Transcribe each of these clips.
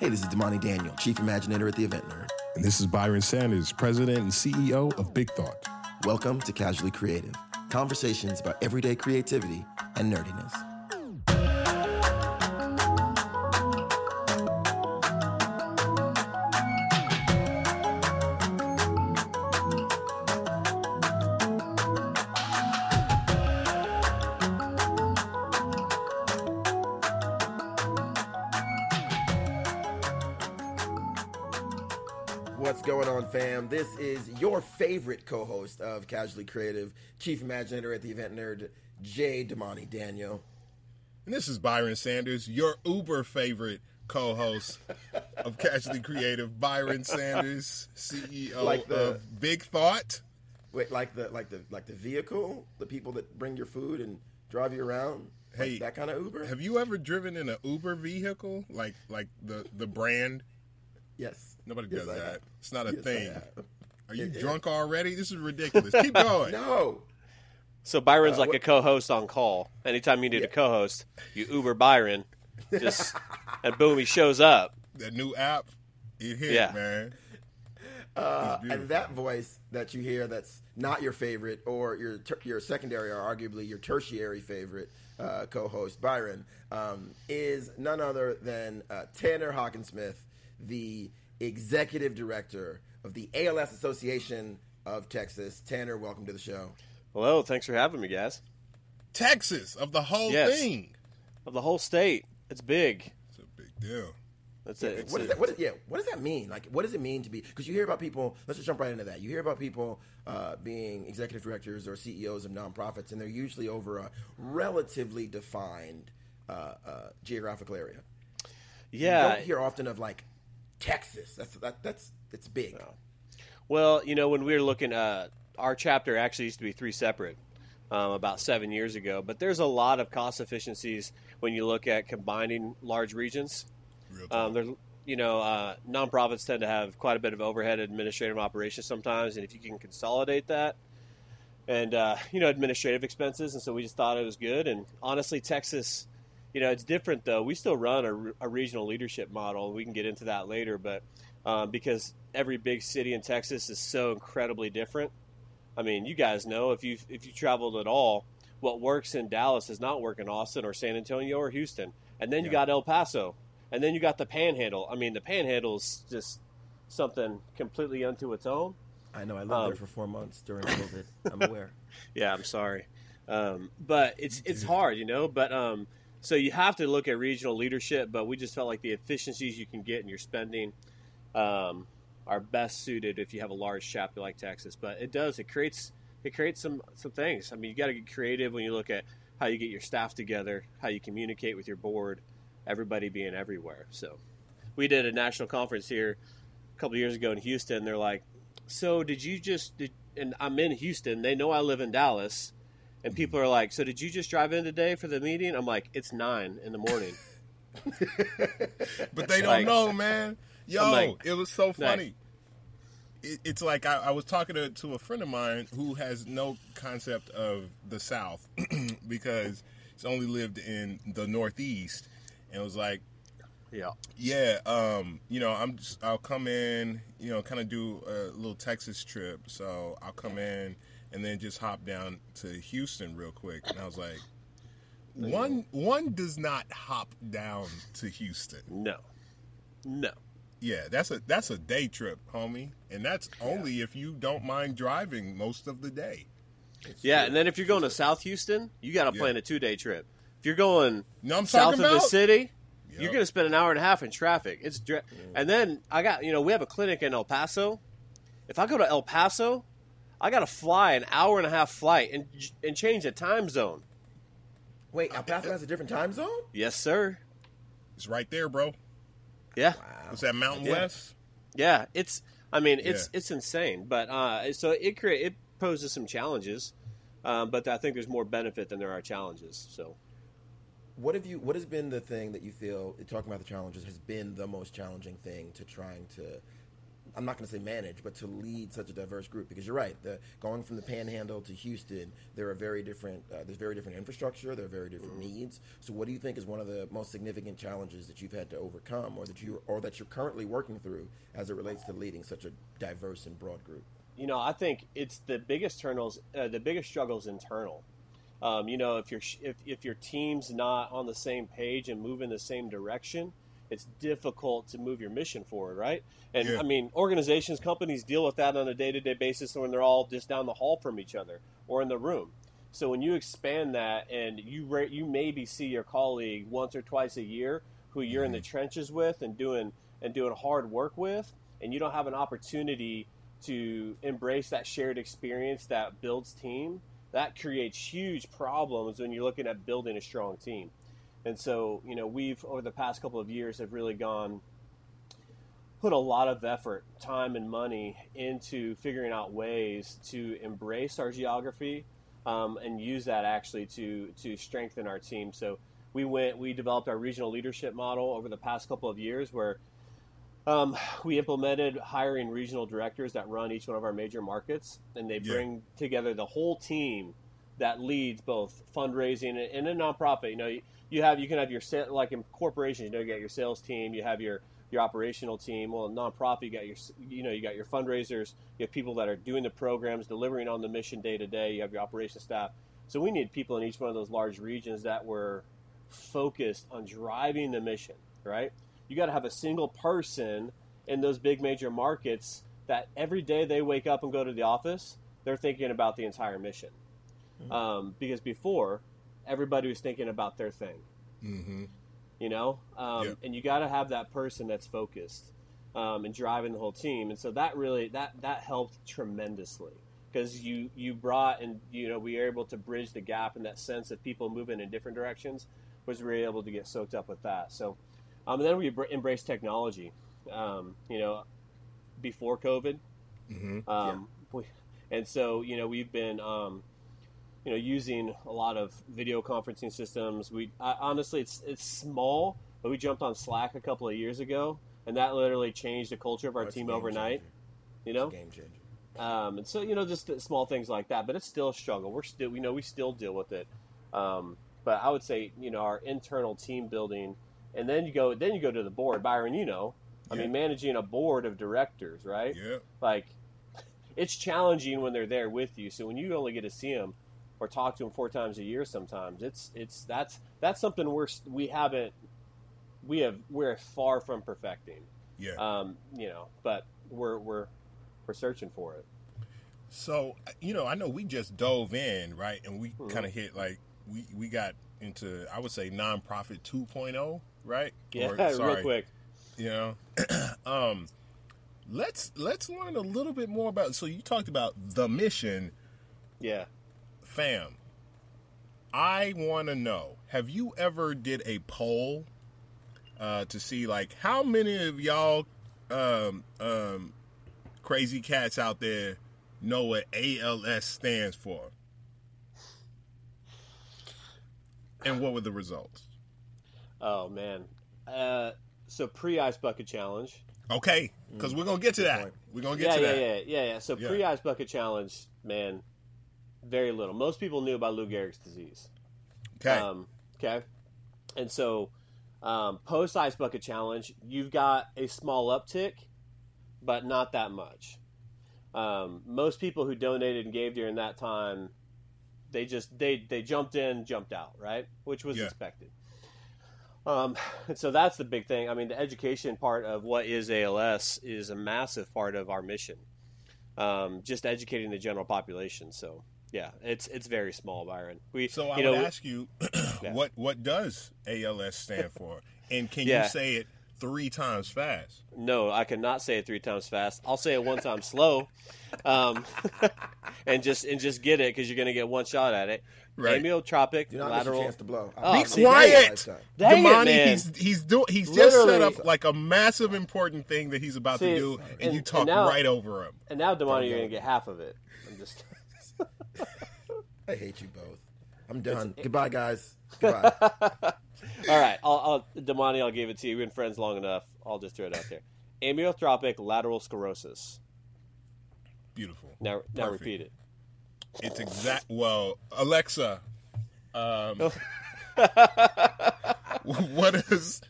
Hey, this is Damani Daniel, Chief Imaginator at the Event Nerd. And this is Byron Sanders, President and CEO of Big Thought. Welcome to Casually Creative, conversations about everyday creativity and nerdiness. Fam? This is your favorite co-host of Casually Creative, Chief Imaginator at the Event Nerd, Jay Damani Daniel. And this is Byron Sanders, your uber favorite co host of Casually Creative, Byron Sanders, CEO Like the- of Big Thought. Wait, like the like the like the vehicle, the people that bring your food and drive you around, Like Hey, that kind of Uber. Have you ever driven in an Uber vehicle? Like like the, the brand? Yes, Nobody Yes, does I that. have. It's not a Yes, thing. Are you It- it- drunk already? This is ridiculous. Keep going. No, So Byron's Uh, like what- a co-host on call. Anytime you need a co-host, you Uber Byron, just and boom, he shows up. That new app, it hit, Yeah. man. uh, and that voice that you hear that's not your favorite or your ter- your secondary or arguably your tertiary favorite uh, co-host Byron um, is none other than uh, Tanner Hawkinsmith, the executive director of the ALS Association of Texas. Tanner, welcome to the show. Hello, thanks for having me, guys. Texas of the whole Yes. thing. Of the whole state, it's big. It's a big deal. That's it. It's What a- that? What is, yeah, what does that mean? Like, what does it mean to be? Because you hear about people. Let's just jump right into that. You hear about people uh, being executive directors or CEOs of nonprofits, and they're usually over a relatively defined uh, uh, geographical area. Yeah. You don't hear often of like Texas. That's that, that's it's big. Well, you know, when we were looking, uh, our chapter actually used to be three separate um, about seven years ago. But there's a lot of cost efficiencies when you look at combining large regions. Um, there, you know, uh, nonprofits tend to have quite a bit of overhead, administrative operations sometimes, and if you can consolidate that, and uh, you know, administrative expenses, and so we just thought it was good. And honestly, Texas, you know, it's different though. We still run a, a regional leadership model. We can get into that later, but um, because every big city in Texas is so incredibly different. I mean, you guys know if you if you traveled at all, what works in Dallas does not work in Austin or San Antonio or Houston, and then you got El Paso, and then you got the Panhandle. I mean, the Panhandle is just something completely unto its own. I know. I lived Um, there for four months during COVID. I'm aware. Yeah, I'm sorry, um, but it's it's hard, you know. But um, so you have to look at regional leadership. But we just felt like the efficiencies you can get in your spending um, are best suited if you have a large chapter like Texas. But it does it creates it creates some some things. I mean, you got to get creative when you look at how you get your staff together, how you communicate with your board, everybody being everywhere. So we did a national conference here a couple years ago in Houston. They're like, "So did you just?" Did, and I'm in Houston. They know I live in Dallas, and people are like, "So did you just drive in today for the meeting?" I'm like, "It's nine in the morning." But they don't Like- know, man. Yo, like- it was so funny. It, it's like I, I was talking to, to a friend of mine who has no concept of the South because he's only lived in the Northeast, and it was like, yeah, yeah, um, you know, I'm just, I'll come in, you know, kind of do a little Texas trip. So I'll come in and then just hop down to Houston real quick. And I was like, one one does not hop down to Houston. no, no. Yeah, that's a that's a day trip, homie, and that's only if you don't mind driving most of the day. Yeah, and then if you're going to South Houston, you got to Yeah. plan a two day trip. If you're going You know what I'm south of the city, Yep. you're going to spend an hour and a half in traffic. It's dr- and then I got you know we have a clinic in El Paso. If I go to El Paso, I got to fly an hour and a half flight and and change the time zone. Wait, El Paso has a different time zone. Yes, sir. It's right there, bro. Yeah. What's that, Mountain Yeah. West? Yeah, it's. I mean, it's Yeah. it's insane, but uh, so it create it poses some challenges, um, but I think there's more benefit than there are challenges. So What have you? What has been the thing that you feel talking about the challenges has been the most challenging thing to trying to I'm not going to say manage, but to lead such a diverse group because you're right. The going from the Panhandle to Houston, there are very different. Uh, there's very different infrastructure. There are very different needs. So, what do you think is one of the most significant challenges that you've had to overcome, or that you or that you're currently working through as it relates to leading such a diverse and broad group? You know, I think it's the biggest turtles. Uh, the biggest struggle is internal. Um, you know, if your if, if your team's not on the same page and move in the same direction, it's difficult to move your mission forward, right? And Yeah. I mean, organizations, companies deal with that on a day to day basis when they're all just down the hall from each other or in the room. So when you expand that and you you maybe see your colleague once or twice a year who you're in the mm-hmm. trenches with and doing and doing hard work with, and you don't have an opportunity to embrace that shared experience that builds team, that creates huge problems when you're looking at building a strong team. And so, you know, we've over the past couple of years have really gone put a lot of effort, time and money into figuring out ways to embrace our geography um, and use that actually to to strengthen our team. So we went we developed our regional leadership model over the past couple of years where um, we implemented hiring regional directors that run each one of our major markets, and they Yeah. bring together the whole team that leads both fundraising and, and a nonprofit. You know, you, have you can have your like in corporations, you know, you got your sales team, you have your your operational team. Well, in nonprofit, you got your you know you got your fundraisers, you have people that are doing the programs, delivering on the mission day to day. You have your operation staff. So we need people in each one of those large regions that were focused on driving the mission. Right? You got to have a single person in those big major markets that every day they wake up and go to the office, they're thinking about the entire mission. Um, because before, everybody was thinking about their thing. Mm-hmm. you know? Um, Yeah. and you got to have that person that's focused um, and driving the whole team. And so that really that that helped tremendously. Because you you brought and you know we were able to bridge the gap in that sense of people moving in different directions was we were able to get soaked up with that. So um, and then we embr- embraced technology. Um, you know before covid Mm-hmm. um, we, and so, you know, we've been, um, you know, using a lot of video conferencing systems. We I, honestly, it's it's small, but we jumped on Slack a couple of years ago, and that literally changed the culture of our Oh, team overnight. changer. You know, game changer. um, and so you know, just small things like that. But it's still a struggle. We're still, we know, we still deal with it. Um, but I would say, you know, our internal team building, and then you go, then you go to the board. Byron, you know, I Yeah. mean, managing a board of directors, right? Yeah. like it's challenging when they're there with you. So when you only get to see them or talk to them four times a year, sometimes it's it's that's that's something we're we haven't we have we're far from perfecting. Yeah. Um, you know, but we're we're we're searching for it. So you know, I know we just dove in right, and we Mhm. kind of hit like we we got into I would say nonprofit 2.0, right? Yeah, Or, real quick. You know, um, let's let's learn a little bit more about. So you talked about the mission, Yeah. Fam. I want to know: Have you ever did a poll uh, to see like how many of y'all um, um, crazy cats out there know what ALS stands for? And what were the results? Oh man. Uh, so pre ice bucket challenge. Okay, because we're gonna get to that. We're gonna get Yeah, to yeah, that. yeah, yeah, yeah. So Yeah. pre ice bucket challenge, man, very little. Most people knew about Lou Gehrig's disease. Okay, Um, okay. And so, um, post ice bucket challenge, you've got a small uptick, but not that much. Um, most people who donated and gave during that time, they just they they jumped in, jumped out, right? Which was Yeah. expected. Um, and so that's the big thing. I mean, the education part of what is ALS is a massive part of our mission. Um, just educating the general population. So yeah, it's it's very small, Byron. We so I you know, would ask you, Yeah. what what does ALS stand for, and can Yeah. you say it three times fast? No, I cannot say it three times fast. I'll say it one time slow, um, and just and just get it because you're going to get one shot at it. Right. Amyotrophic Do not miss a lateral. chance to blow. Oh, Be man. See, dang it, quiet. lifetime. Dang it, man. he's he's doing he's just set up like a massive important thing that he's about See, to do, and, and- you and talk now- right over him. And now, Damani, you're going to get half of it. I'm just. I hate you both. I'm done. Goodbye, guys. Goodbye. All right, I'll, I'll Damani, I'll give it to you. We've been friends long enough. I'll just throw it out there. amyotrophic lateral sclerosis. Beautiful. Now, now Perfect. repeat it. It's exact. Well, Alexa, um, what is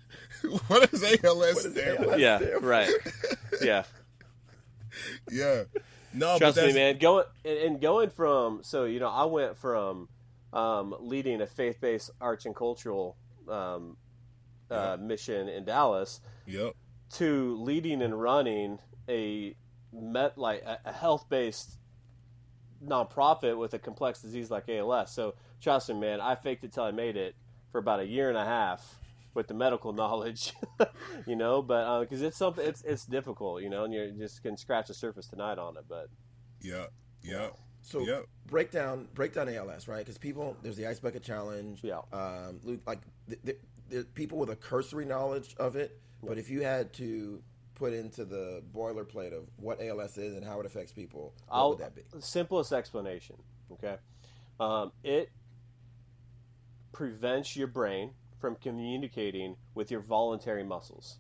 what is ALS stand? ALS? Yeah, right. Yeah. Yeah. No, Trust me, man. Going and going from so you know I went from um, leading a faith-based arts and cultural um, uh, mission in Dallas Yep. to leading and running a met like a, a health-based nonprofit with a complex disease like ALS. So trust me, man. I faked it till I made it for about a year and a half with the medical knowledge, you know. But because it's something, it's it's difficult, you know, and you just can scratch the surface tonight on it. But yeah, yeah. So Yep. break down break down ALS, right? Because people there's the ice bucket challenge. Yeah. Um, like th- th- there's people with a cursory knowledge of it, but if you had to put into the boilerplate of what ALS is and how it affects people, what I'll, would that be? simplest explanation. Okay, um, it prevents your brain from communicating with your voluntary muscles.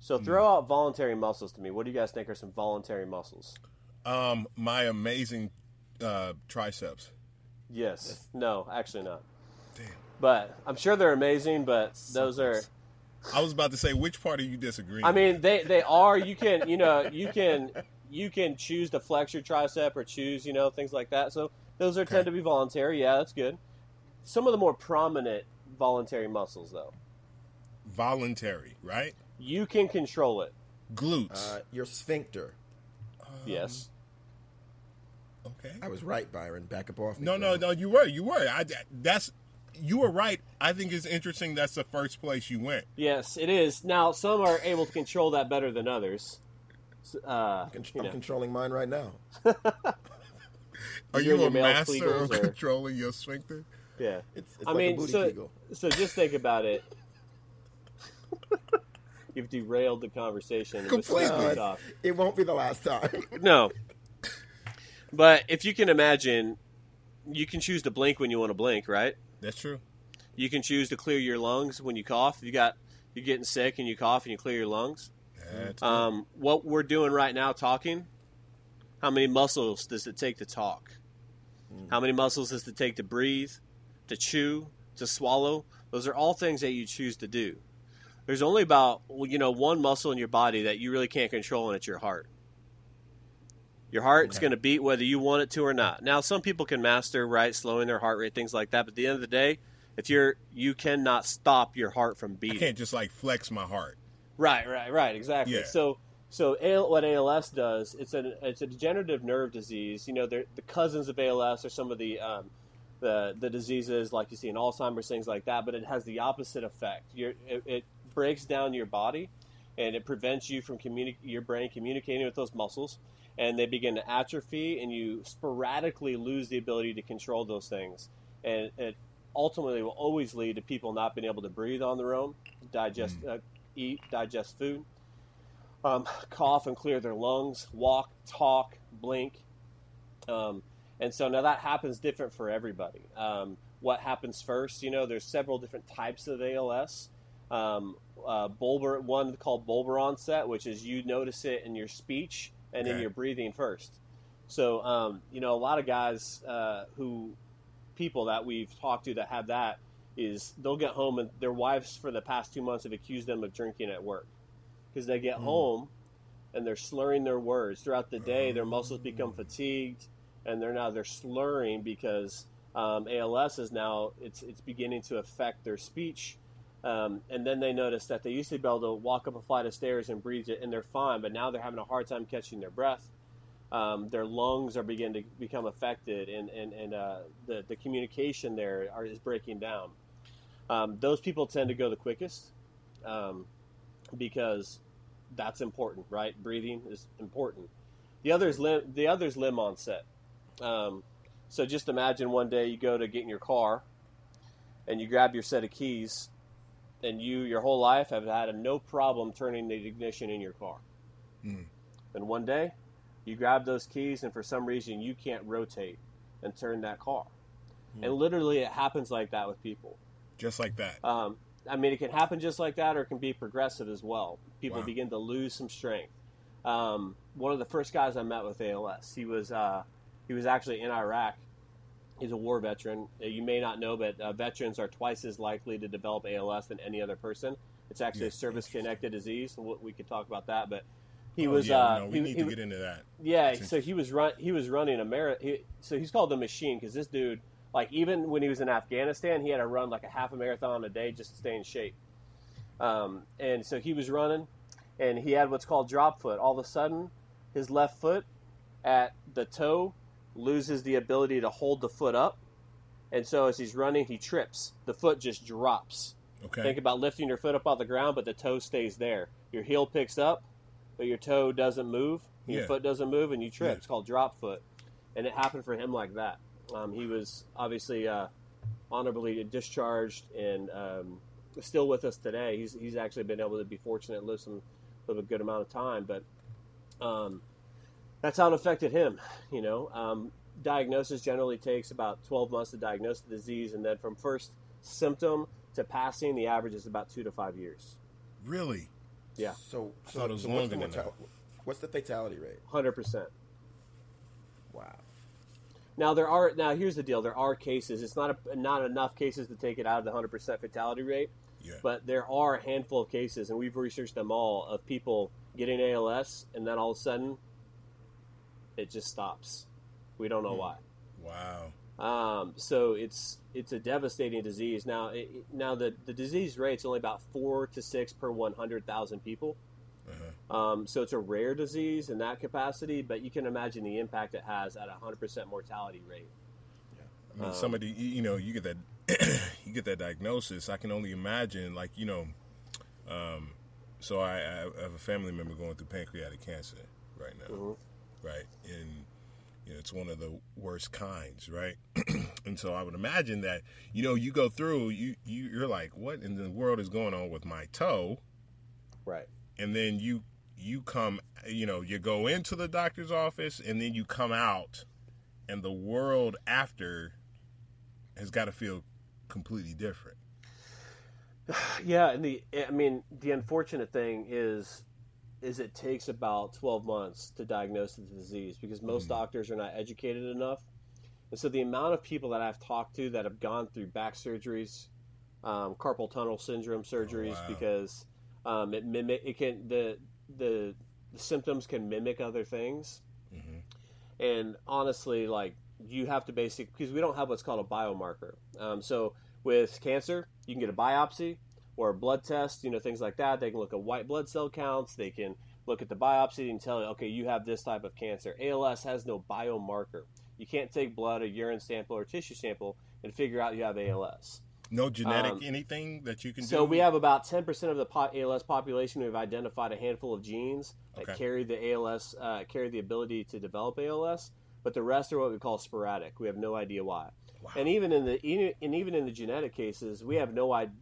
So throw out voluntary muscles to me. What do you guys think are some voluntary muscles? Um, my amazing uh, triceps. Yes. No, actually not. Damn. But I'm sure they're amazing. But those are. I was about to say, which part are you disagreeing? I mean, with? they they are. You can you know you can you can choose to flex your tricep or choose you know things like that. So those are tend to be voluntary. Yeah, that's good. Some of the more prominent voluntary muscles, though, voluntary, right? you can control it. Glutes. Uh, your sphincter. Yes. okay. I was right, Byron. Back up off. me, No, no, bro. no. You were, you were. I, that's you were right. I think it's interesting. That's the first place you went. Yes, it is. Now some are able to control that better than others. S- Uh, Con- you I'm know. controlling mine right now. Are You you, a master of or- controlling your sphincter? Yeah. It's, it's I like mean, a booty so kegel. so just think about it. You've derailed the conversation. Completely. good talk. It won't be the last time. No. But if you can imagine, you can choose to blink when you want to blink, right? That's true. You can choose to clear your lungs when you cough. You got you're getting sick and you cough and you clear your lungs. That's Um, what we're doing right now, talking. How many muscles does it take to talk? How many muscles does it take to breathe, to chew, to swallow? Those are all things that you choose to do. There's only about you know one muscle in your body that you really can't control, and it's your heart. Your heart's Okay. going to beat whether you want it to or not. Now, some people can master right slowing their heart rate, things like that. But at the end of the day, if you're you cannot stop your heart from I beating. can't just like flex my heart. Right, right, right. Exactly. Yeah. So, so AL, what ALS does, it's a it's a degenerative nerve disease. You know, they're, the cousins of ALS are some of the um, the the diseases like you see in Alzheimer's, things like that. But it has the opposite effect. You're, it, it breaks down your body, and it prevents you from communi- your brain communicating with those muscles, and they begin to atrophy, and you sporadically lose the ability to control those things, and it ultimately will always lead to people not being able to breathe on their own, digest, uh, eat, digest food, um, cough and clear their lungs, walk, talk, blink. Um, and so now that happens different for everybody. Um, what happens first? You know, there's several different types of ALS. Um, uh, bulbar, one called bulbar onset, which is you notice it in your speech and in your breathing first. So, um, you know, a lot of guys uh, who, people that we've talked to that have that, is they'll get home and their wives for the past two months have accused them of drinking at work because they get home and they're slurring their words throughout the day. Their muscles become fatigued, and they're now they're slurring because um, ALS is now it's it's beginning to affect their speech. Um, and then they notice that they used to be able to walk up a flight of stairs and breathe it, and they're fine. But now they're having a hard time catching their breath. Um, their lungs are beginning to become affected, and and, and uh, the the communication there are, is breaking down. Um, those people tend to go the quickest um, because that's important, right? Breathing is important. The other is limb, the other is limb onset. Um, so just imagine one day you go to get in your car, and you grab your set of keys, and you your whole life have had a no problem turning the ignition in your car. Mm. And one day, you grab those keys, and for some reason you can't rotate and turn that car. And literally, it happens like that with people. Just like that. Um, I mean, it can happen just like that, or it can be progressive as well. People Wow. begin to lose some strength. Um, one of the first guys I met with ALS, he was uh, he was actually in Iraq. He's a war veteran. Uh, You may not know, but uh, veterans are twice as likely to develop ALS than any other person. It's actually Yeah, a service-connected disease. and We could talk about that, but he Oh, was. yeah, uh, no, we he- need he- to get into that. yeah, so he was run. He was running a marathon. So he's called the machine because this dude, like, even when he was in Afghanistan, he had to run like a half a marathon a day just to stay in shape. Um, and so he was running, and he had what's called drop foot. All of a sudden, his left foot at the toe loses the ability to hold the foot up, and so as he's running, he trips. The foot just drops. Okay. Think about lifting your foot up off the ground, but the toe stays there. Your heel picks up, but your toe doesn't move. Your Yeah. foot doesn't move, and you trip. Yeah. It's called drop foot, and it happened for him like that. Um, he was obviously uh, honorably discharged and um, still with us today. He's he's actually been able to be fortunate, live some live a good amount of time, but um, that's how it affected him. You know, um, diagnosis generally takes about 12 months to diagnose the disease, and then from first symptom to passing, the average is about two to five years. Really? Yeah, So, so, it was so what's, the longer than that. mortal- what's the fatality rate? hundred percent. Wow. Now there are now here's the deal. There are cases. It's not a, not enough cases to take it out of the hundred percent fatality rate, Yeah. but there are a handful of cases, and we've researched them all of people getting ALS, and then all of a sudden, it just stops. We don't know why. wow. Um, so it's it's a devastating disease. Now it, now the the disease rate's only about four to six per one hundred thousand people. Uh-huh. Um, so it's a rare disease in that capacity, but you can imagine the impact it has at a hundred percent mortality rate. Yeah, I mean, Um, somebody, you you know, you get that, you get that diagnosis. I can only imagine, like, you know, um, so I, I have a family member going through pancreatic cancer right now, Mhm. Right, and you know, it's one of the worst kinds, right, and so I would imagine that, you know, you go through, you, you you're like, what in the world is going on with my toe, Right. and then you you come, you know, you go into the doctor's office, and then you come out, and the world after has got to feel completely different. Yeah, and the I mean the unfortunate thing is is it takes about 12 months to diagnose the disease because most doctors are not educated enough. And so the amount of people that I've talked to that have gone through back surgeries, um, carpal tunnel syndrome surgeries wow. because um, it mimic it can the, the the symptoms can mimic other things. Mhm. And honestly, like you have to basic because we don't have what's called a biomarker. Um, so with cancer, you can get a biopsy or a blood test, you know, things like that. They can look at white blood cell counts. They can look at the biopsy and tell you, okay, you have this type of cancer. ALS has no biomarker. You can't take blood, a urine sample, or tissue sample and figure out you have ALS. No genetic Um, anything that you can So do. So we have about 10% of the ALS population. We've identified a handful of genes that Okay. carry the ALS, uh, carry the ability to develop ALS, but the rest are what we call sporadic. We have no idea why. Wow. And even in the and even in the genetic cases, we have no idea.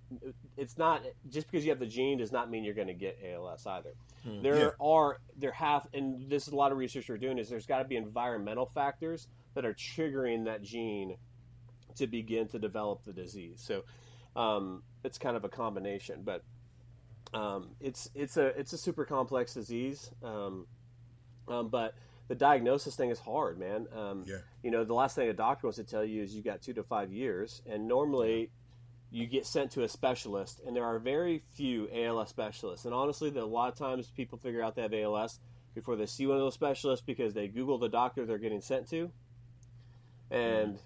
It's not just because you have the gene does not mean you're going to get ALS either. There Yeah. are there have and this is a lot of research we're doing is there's got to be environmental factors that are triggering that gene to begin to develop the disease. So um, it's kind of a combination, but um, it's it's a it's a super complex disease. Um, um, but the diagnosis thing is hard, man. Um, Yeah. You know, the last thing a doctor wants to tell you is you got two to five years, and normally you get sent to a specialist, and there are very few ALS specialists. And honestly, the, a lot of times people figure out they have ALS before they see one of those specialists because they Google the doctor they're getting sent to, and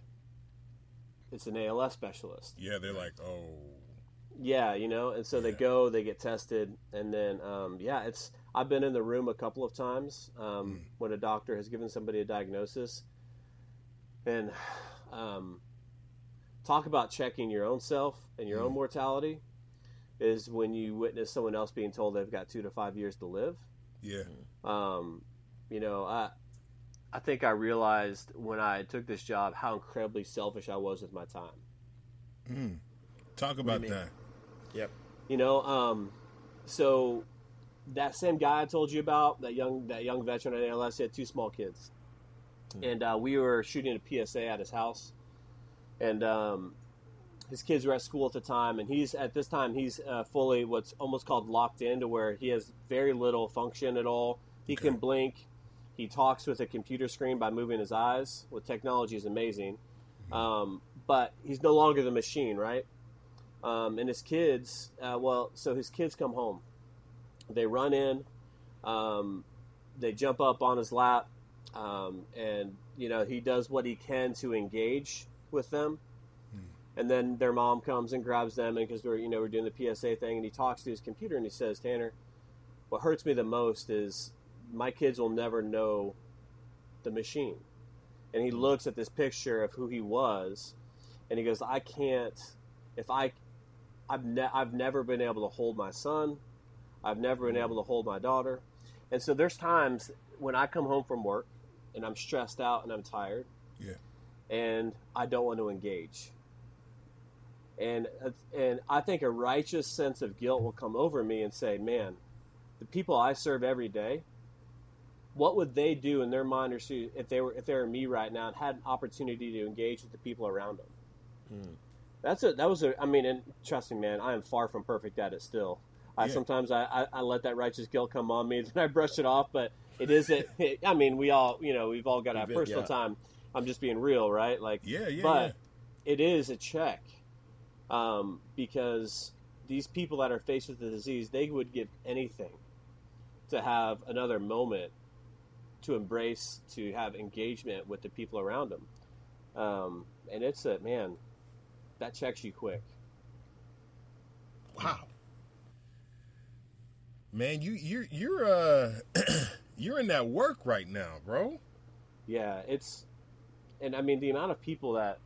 it's an ALS specialist. yeah, they're like, oh, Yeah, you know, and so they go, they get tested, and then um, yeah, it's. I've been in the room a couple of times um, Mm. when a doctor has given somebody a diagnosis, and um, talk about checking your own self and your own Mm. mortality is when you witness someone else being told they've got two to five years to live. yeah, Um, you know, I I think I realized when I took this job how incredibly selfish I was with my time. mm. talk about that. Yep. You know, um, so that same guy I told you about, that young that young veteran at ALS, he had two small kids, and uh, we were shooting a PSA at his house, and um, his kids were at school at the time, and he's at this time he's uh, fully what's almost called locked in to where he has very little function at all. He Okay. can blink. He talks with a computer screen by moving his eyes. With technology is amazing, um, but he's no longer the machine, right? Um, and his kids, uh, well, so his kids come home. They run in, um, they jump up on his lap, um, and you know he does what he can to engage with them. And then their mom comes and grabs them, and because we're you know we're doing the PSA thing, and he talks to his computer and he says, "Tanner, what hurts me the most is my kids will never know the machine." And he looks at this picture of who he was, and he goes, "I can't. If I, I've ne- I've never been able to hold my son. I've never been able to hold my daughter." And so there's times when I come home from work and I'm stressed out and I'm tired, Yeah. and I don't want to engage. And and I think a righteous sense of guilt will come over me and say, "Man, the people I serve every day, what would they do in their mind or see if they were if they were me right now and had an opportunity to engage with the people around them?" Hmm. That's a that was a I mean, and trust me, man, I am far from perfect at it still. I Yeah. sometimes I, I, I let that righteous guilt come on me, and I brush it off. But it is it. I mean, we all you know we've all got to have You've been- personal yeah. time. I'm just being real, right? Like, Yeah, yeah, but it is a check um, because these people that are faced with the disease, they would give anything to have another moment to embrace, to have engagement with the people around them. Um, and it's a man that checks you quick. Wow. Man, you you're you're uh you're in that work right now, bro. Yeah, it's, and I mean the amount of people that,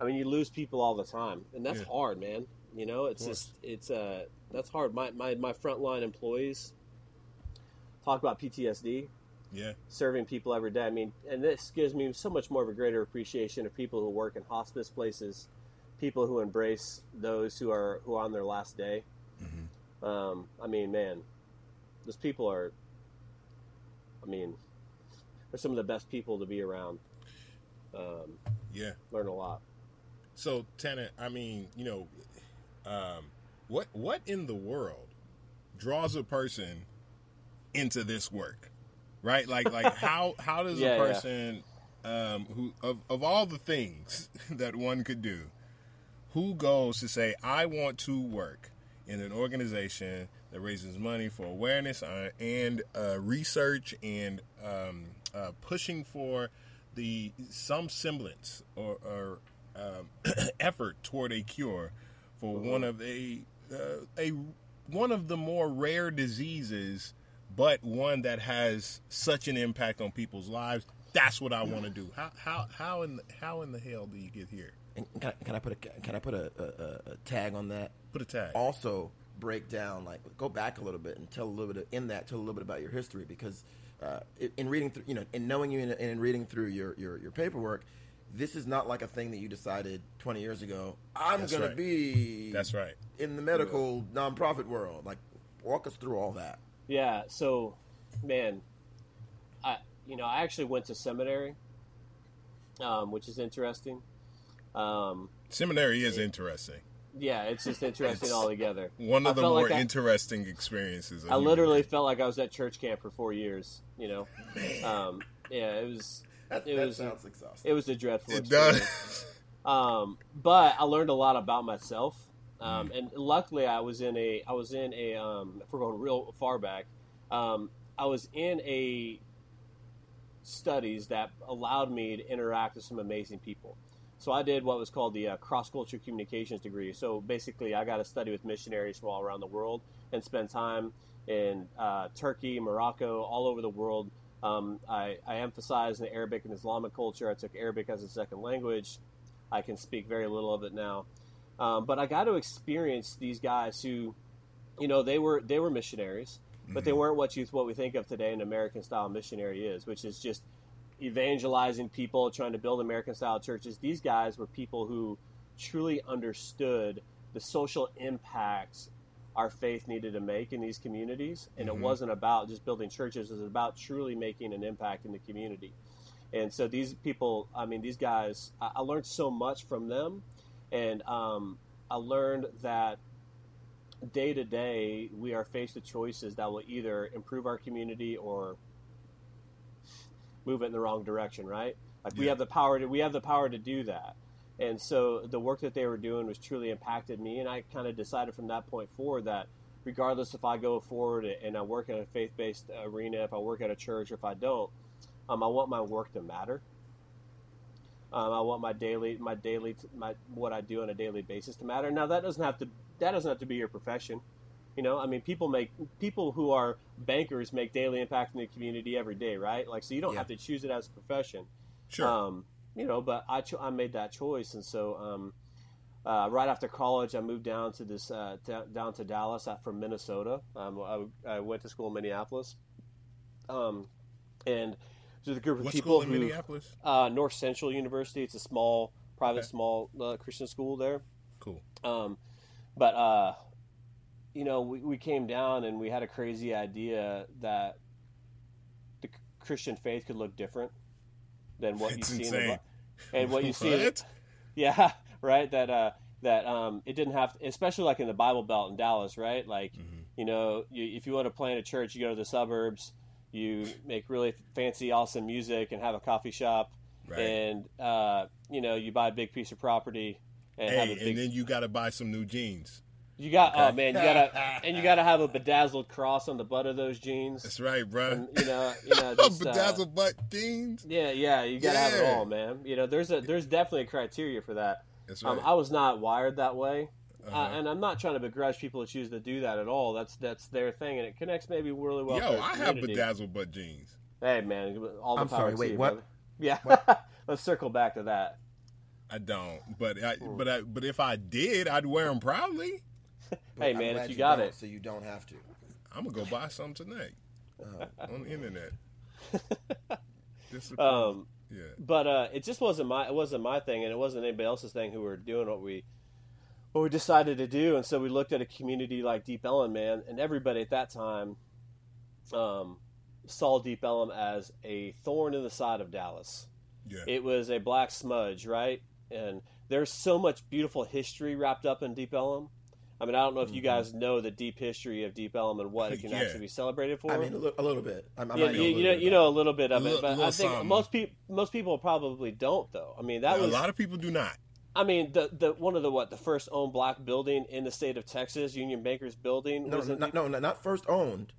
I mean you lose people all the time, and that's Yeah. hard, man. You know, it's just it's uh that's hard. My my my frontline employees talk about PTSD, Yeah. serving people every day. I mean, and this gives me so much more of a greater appreciation of people who work in hospice places, people who embrace those who are who are on their last day. Um, I mean, man, those people are. I mean, they're some of the best people to be around. Um, Yeah. learn a lot. So, Tanner, I mean, you know, um, what what in the world draws a person into this work, right? Like, like how how does Yeah, a yeah. person um, who of of all the things that one could do, who goes to say, I want to work in an organization that raises money for awareness uh, and uh, research and um, uh, pushing for the some semblance or, or um, effort toward a cure for one of a uh, a one of the more rare diseases, but one that has such an impact on people's lives. That's what I want to do. How how how in the, how in the hell do you get here? And can, I, can I put a can I put a, a- a tag on that? Put a tag. Also break down like go back a little bit and tell a little bit of, in that tell a little bit about your history because uh, in- in reading through you know in knowing you and in, in reading through your, your your paperwork, this is not like a thing that you decided 20 years ago. I'm That's gonna right. be That's right. in the medical nonprofit world. Like walk us through all that. Yeah. So, man, I you know I actually went to seminary, um, which is interesting. Um, Seminary is interesting. Yeah, it's just interesting altogether. One I of the more like I- interesting experiences. I literally felt like I was at church camp for four years. You know, um, yeah, it was That, it that was sounds exhausting. it was a dreadful. It experience. does. Um, but I learned a lot about myself, Mm. um, and luckily I was in a I was in a um, if we're going real far back, um, I was in a studies that allowed me to interact with some amazing people. So I did what was called the uh, cross culture communications degree. So basically, I got to study with missionaries from all around the world and spend time in uh, Turkey, Morocco, all over the world. Um, I, I emphasized the Arabic and Islamic culture. I took Arabic as a second language. I can speak very little of it now, um, but I got to experience these guys who, you know, they were they were missionaries, but they weren't what you what we think of today an American style missionary is, which is just evangelizing people, trying to build American style churches. These guys were people who truly understood the social impacts our faith needed to make in these communities, and Mhm. it wasn't about just building churches; it was about truly making an impact in the community. And so these people, I mean, these guys, I, I learned so much from them. and um, I learned that day to day we are faced with choices that will either improve our community or move it in the wrong direction. Right? Like we have the power to we have the power to do that. And so the work that they were doing was truly impacted me, and I kind of decided from that point forward that regardless if I go forward and I work in a faith-based arena, if I work at a church, or if I don't, um, I want my work to matter. Um, I want my daily, my daily, my what I do on a daily basis to matter. Now that doesn't have to that doesn't have to be your profession. You know, I mean, people make people who are bankers make daily impact in the community every day, right? Like, so you don't Yeah. have to choose it as a profession. Sure. Um, you know, but I, cho- I made that choice, and so um, uh, right after college, I moved down to this uh, d- down to Dallas from Minnesota. Um, I, I went to school in Minneapolis, um, and there's a group of what people school in who Minneapolis? uh, North Central University. It's a small private, Okay. small uh, Christian school there. Cool. Um, but uh, you know, we, we came down and we had a crazy idea that the Christian faith could look different than what It's you see in the insane. And what you see. in- What? yeah, right. That uh, that um, it didn't have, especially like in the Bible Belt in Dallas, right? Like, Mhm. you know, you, if you want to plant a church, you go to the suburbs. You make really fancy, awesome music and have a coffee shop, Right. and uh, you know, you buy a big piece of property, and have hey, a big. and then you got to buy some new jeans. You got oh man, you gotta and you gotta have a bedazzled cross on the butt of those jeans. That's right, bro. And, you know, you know, just, uh, Bedazzled butt jeans. yeah, yeah, you gotta have it all, man. You know, there's a there's definitely a criteria for that. That's right. Um, I was not wired that way, uh, Uh-huh. and I'm not trying to begrudge people who choose to do that at all. That's that's their thing, and it connects maybe really well. Yo, I have community. bedazzled butt jeans. Hey, man, all the I'm power sorry, to wait, you, what? brother. Yeah, let's circle back to that. I don't, but I, Hmm. but I, but if I did, I'd wear them proudly. Hey, man, if you got it. so you don't have to. I'm gonna go buy some tonight Uh, on the internet. Um, yeah, but uh, it just wasn't my it wasn't my thing, and it wasn't anybody else's thing who were doing what we what we decided to do. And so we looked at a community like Deep Ellum, man, and everybody at that time um, saw Deep Ellum as a thorn in the side of Dallas. yeah, It was a black smudge, right? And there's so much beautiful history wrapped up in Deep Ellum. I mean, I don't know if you mm-hmm. guys know the deep history of Deep and what it can Yeah. actually be celebrated for. I mean, a, li- a little bit. I'm, I Yeah, you, know a you little know, bit you know a little bit of A it, but I think something. most people most people probably don't though. I mean, that a was lot of people do not. I mean the the one of the what the first owned black building in the state of Texas, Union Bankers Building. No, no, in no, Deep- no, no, not first owned.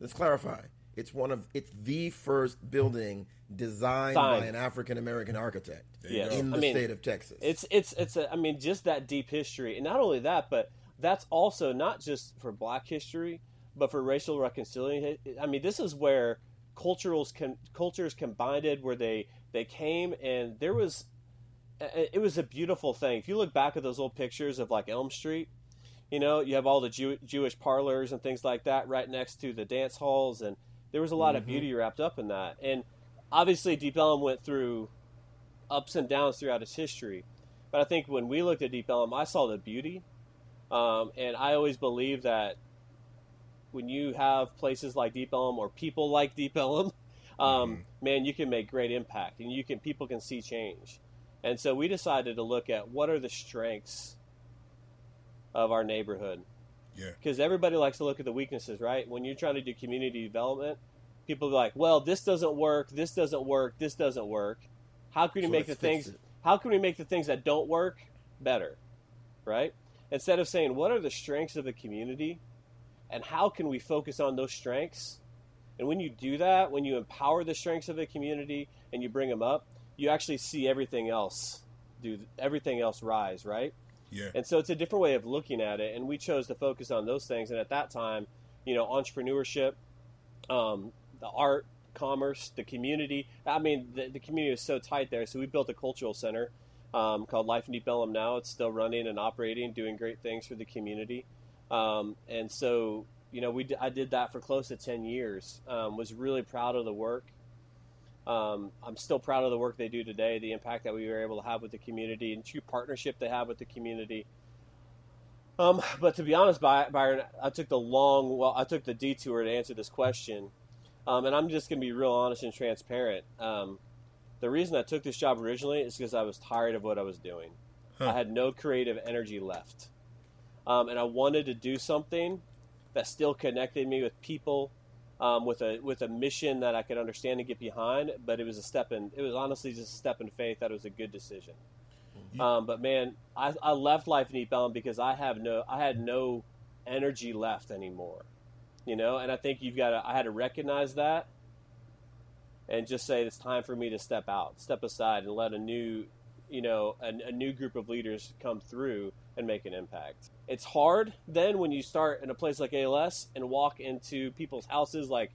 Let's clarify. It's one of it's the first building designed by an African American architect Yes. in the I mean, state of Texas. It's it's it's a, I mean just that deep history, and not only that, but that's also not just for Black history, but for racial reconciliation. I mean, this is where cultures con, cultures combined, where they they came and there was it was a beautiful thing. If you look back at those old pictures of like Elm Street, you know, you have all the Jew, Jewish parlors and things like that right next to the dance halls, and there was a lot of mm-hmm. beauty wrapped up in that. And obviously, Deep Ellum went through ups and downs throughout its history. But I think when we looked at Deep Ellum, I saw the beauty, um, and I always believe that when you have places like Deep Ellum or people like Deep Ellum, um, man, you can make great impact, and you can people can see change. And so we decided to look at what are the strengths of our neighborhood Yeah, because everybody likes to look at the weaknesses, right? When you're trying to do community development, people are like, "Well, this doesn't work. This doesn't work. This doesn't work." How can we So make the things? How can we make the things that don't work better, right? Instead of saying, "What are the strengths of the community?" and how can we focus on those strengths? And when you do that, when you empower the strengths of the community and you bring them up, you actually see everything else do everything else rise, right? yeah, And so it's a different way of looking at it. And we chose to focus on those things. And at that time, you know, entrepreneurship, um, the art, commerce, the community. I mean, the, the community is so tight there. So we built a cultural center um, called Life in Deep Ellum now. It's still running and operating, doing great things for the community. Um, and so, you know, we d- I did that for close to 10 years. Um, was really proud of the work. Um, I'm still proud of the work they do today, the impact that we were able to have with the community, and true partnership they have with the community. Um, but to be honest, By- Byron, I took the long, well, I took the detour to answer this question, um, and I'm just going to be real honest and transparent. Um, the reason I took this job originally is because I was tired of what I was doing. Huh. I had no creative energy left. Um, and I wanted to do something that still connected me with people, um, with a with a mission that I could understand and get behind. But it was a step in. It was honestly just a step in faith that it was a good decision. Mm-hmm. Um, but man, I, I left Life in Deep Ellum because I have no, I had no energy left anymore. You know, and I think you've got to. I had to recognize that, and just say it's time for me to step out, step aside, and let a new, you know, a, a new group of leaders come through and make an impact. It's hard then when you start in a place like ALS and walk into people's houses like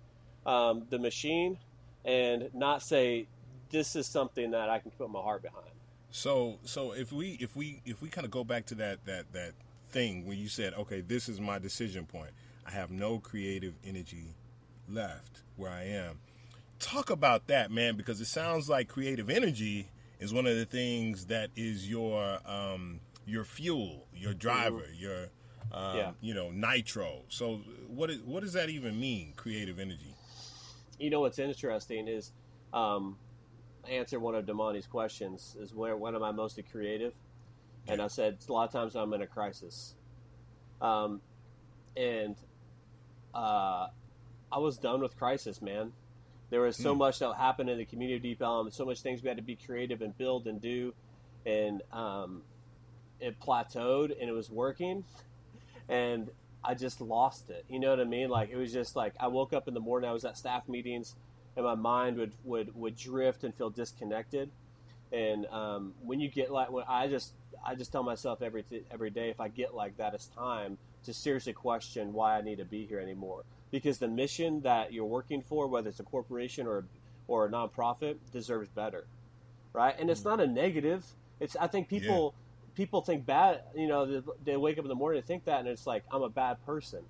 um, the machine and not say this is something that I can put my heart behind. So so if we if we if we kind of go back to that that that thing when you said okay this is my decision point I have no creative energy left where I am. Talk about that, man, because it sounds like creative energy is one of the things that is your um, your fuel, your driver, your um, yeah. you know nitro. So what is, what does that even mean? Creative energy. You know what's interesting is um, answer one of Damani's questions is where when am I most creative? And I said a lot of times I'm in a crisis. Um, and uh, I was done with crisis, man. There was so mm. much that happened in the community of Deep Ellum, so much things we had to be creative and build and do, and um, it plateaued and it was working, and I just lost it. You know what I mean? Like it was just like I woke up in the morning, I was at staff meetings, and my mind would would would drift and feel disconnected. And um, when you get like when I just I just tell myself every every day if I get like that, it's time to seriously question why I need to be here anymore. Because the mission that you're working for, whether it's a corporation or or a nonprofit, deserves better, right? And it's mm. not a negative. It's I think people yeah. people think bad. You know, they, they, wake up in the morning and think that, and it's like I'm a bad person,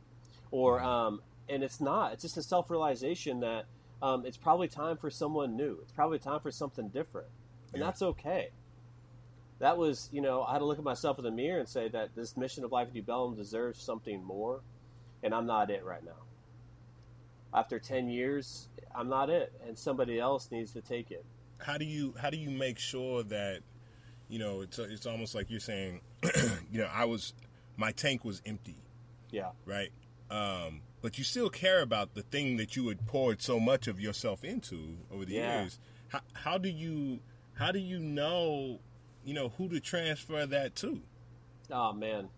or mm. um, and it's not. It's just a self realization that um, it's probably time for someone new. It's probably time for something different, and yeah. that's okay. That was, you know, I had to look at myself in the mirror and say that this mission of life at Deep Ellum deserves something more, and I'm not it right now. After ten years, I'm not it, and somebody else needs to take it. How do you how do you make sure that, you know, it's it's almost like you're saying, you know, I was my tank was empty. Yeah. Right. Um, but you still care about the thing that you had poured so much of yourself into over the yeah. years. How, how do you how do you know, you know, who to transfer that to? Oh man,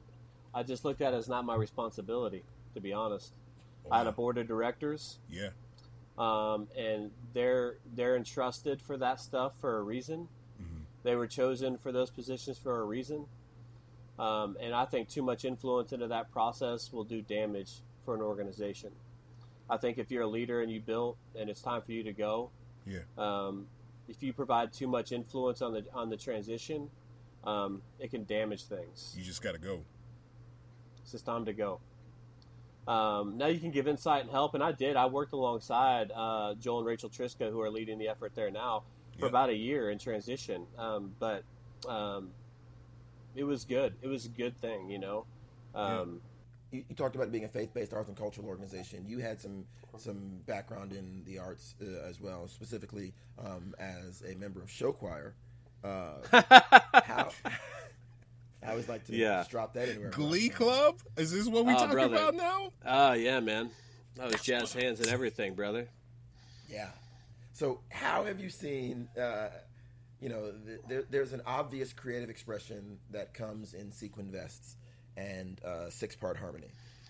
I just looked at it as not my responsibility, to be honest. I had a board of directors. Yeah. Um, and they're they're entrusted for that stuff for a reason. Mm-hmm. They were chosen for those positions for a reason. Um, and I think too much influence into that process will do damage for an organization. I think if you're a leader and you built and it's time for you to go, yeah. Um, if you provide too much influence on the on the transition, um, it can damage things. You just got to go. It's just time to go. Um, now you can give insight and help, and I did. I worked alongside uh, Joel and Rachel Triska, who are leading the effort there now, for yep. about a year in transition. Um, but um, it was good. It was a good thing, you know. Um, you, you, talked about being a faith-based arts and cultural organization. You had some some background in the arts uh, as well, specifically um, as a member of show choir. Uh, how I always like to yeah. just drop that anywhere. Glee Club? Is this what we oh, talking brother. about now? Oh uh, yeah, man. That was jazz hands and everything, brother. Yeah. So how have you seen? Uh, you know, there, there's an obvious creative expression that comes in sequin vests and uh, six part harmony.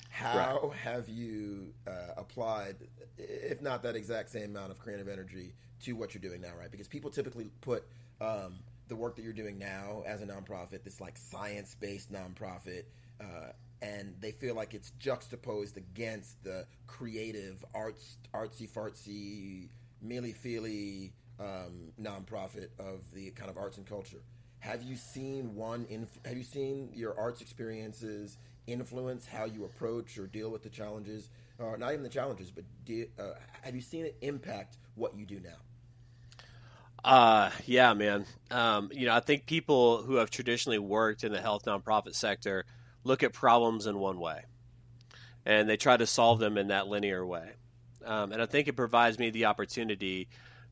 How right. have you uh, applied, if not that exact same amount of creative energy, to what you're doing now, right? Because people typically put um, the work that you're doing now as a nonprofit, this like science based nonprofit, uh, and they feel like it's juxtaposed against the creative, arts, artsy fartsy, mealy feely um, nonprofit of the kind of arts and culture. Have you seen one? Inf- have you seen your arts experiences influence how you approach or deal with the challenges, or not even the challenges, but de- uh, have you seen it impact what you do now? Uh, yeah, man. Um, you know, I think people who have traditionally worked in the health nonprofit sector look at problems in one way, and they try to solve them in that linear way. Um, and I think it provides me the opportunity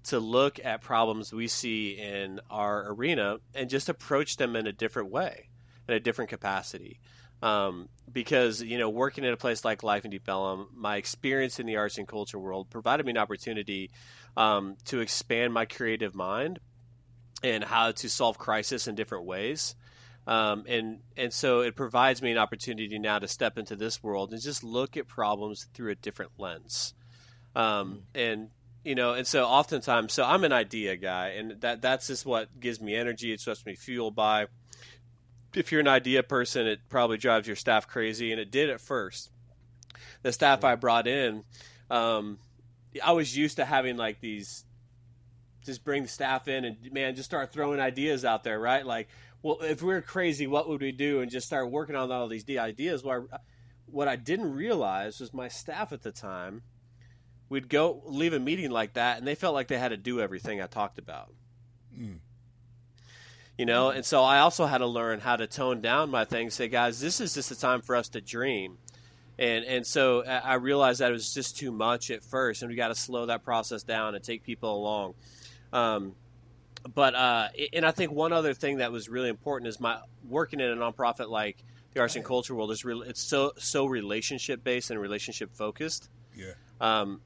to look at problems we see in our arena and just approach them in a different way, in a different capacity. Um, because you know, working at a place like Life in Deep Ellum, my experience in the arts and culture world provided me an opportunity um, to expand my creative mind and how to solve crisis in different ways. Um, and and so it provides me an opportunity now to step into this world and just look at problems through a different lens. Um, and you know, and so oftentimes, so I'm an idea guy, and that that's just what gives me energy. It's what me fueled by. If you're an idea person, it probably drives your staff crazy, and it did at first. The staff I brought in, um, I was used to having like these, just bring the staff in and man, just start throwing ideas out there, right? Like, well, if we are crazy, what would we do? And just start working on all these ideas. What I didn't realize was my staff at the time we'd go leave a meeting like that, and they felt like they had to do everything I talked about. Mm. You know, and so I also had to learn how to tone down my things. Say, guys, this is just a time for us to dream, and and so I realized that it was just too much at first, and we got to slow that process down and take people along. Um, but uh, and I think one other thing that was really important is my working in a nonprofit like the arts and culture world is real. It's so so relationship based and relationship focused. Yeah. Um,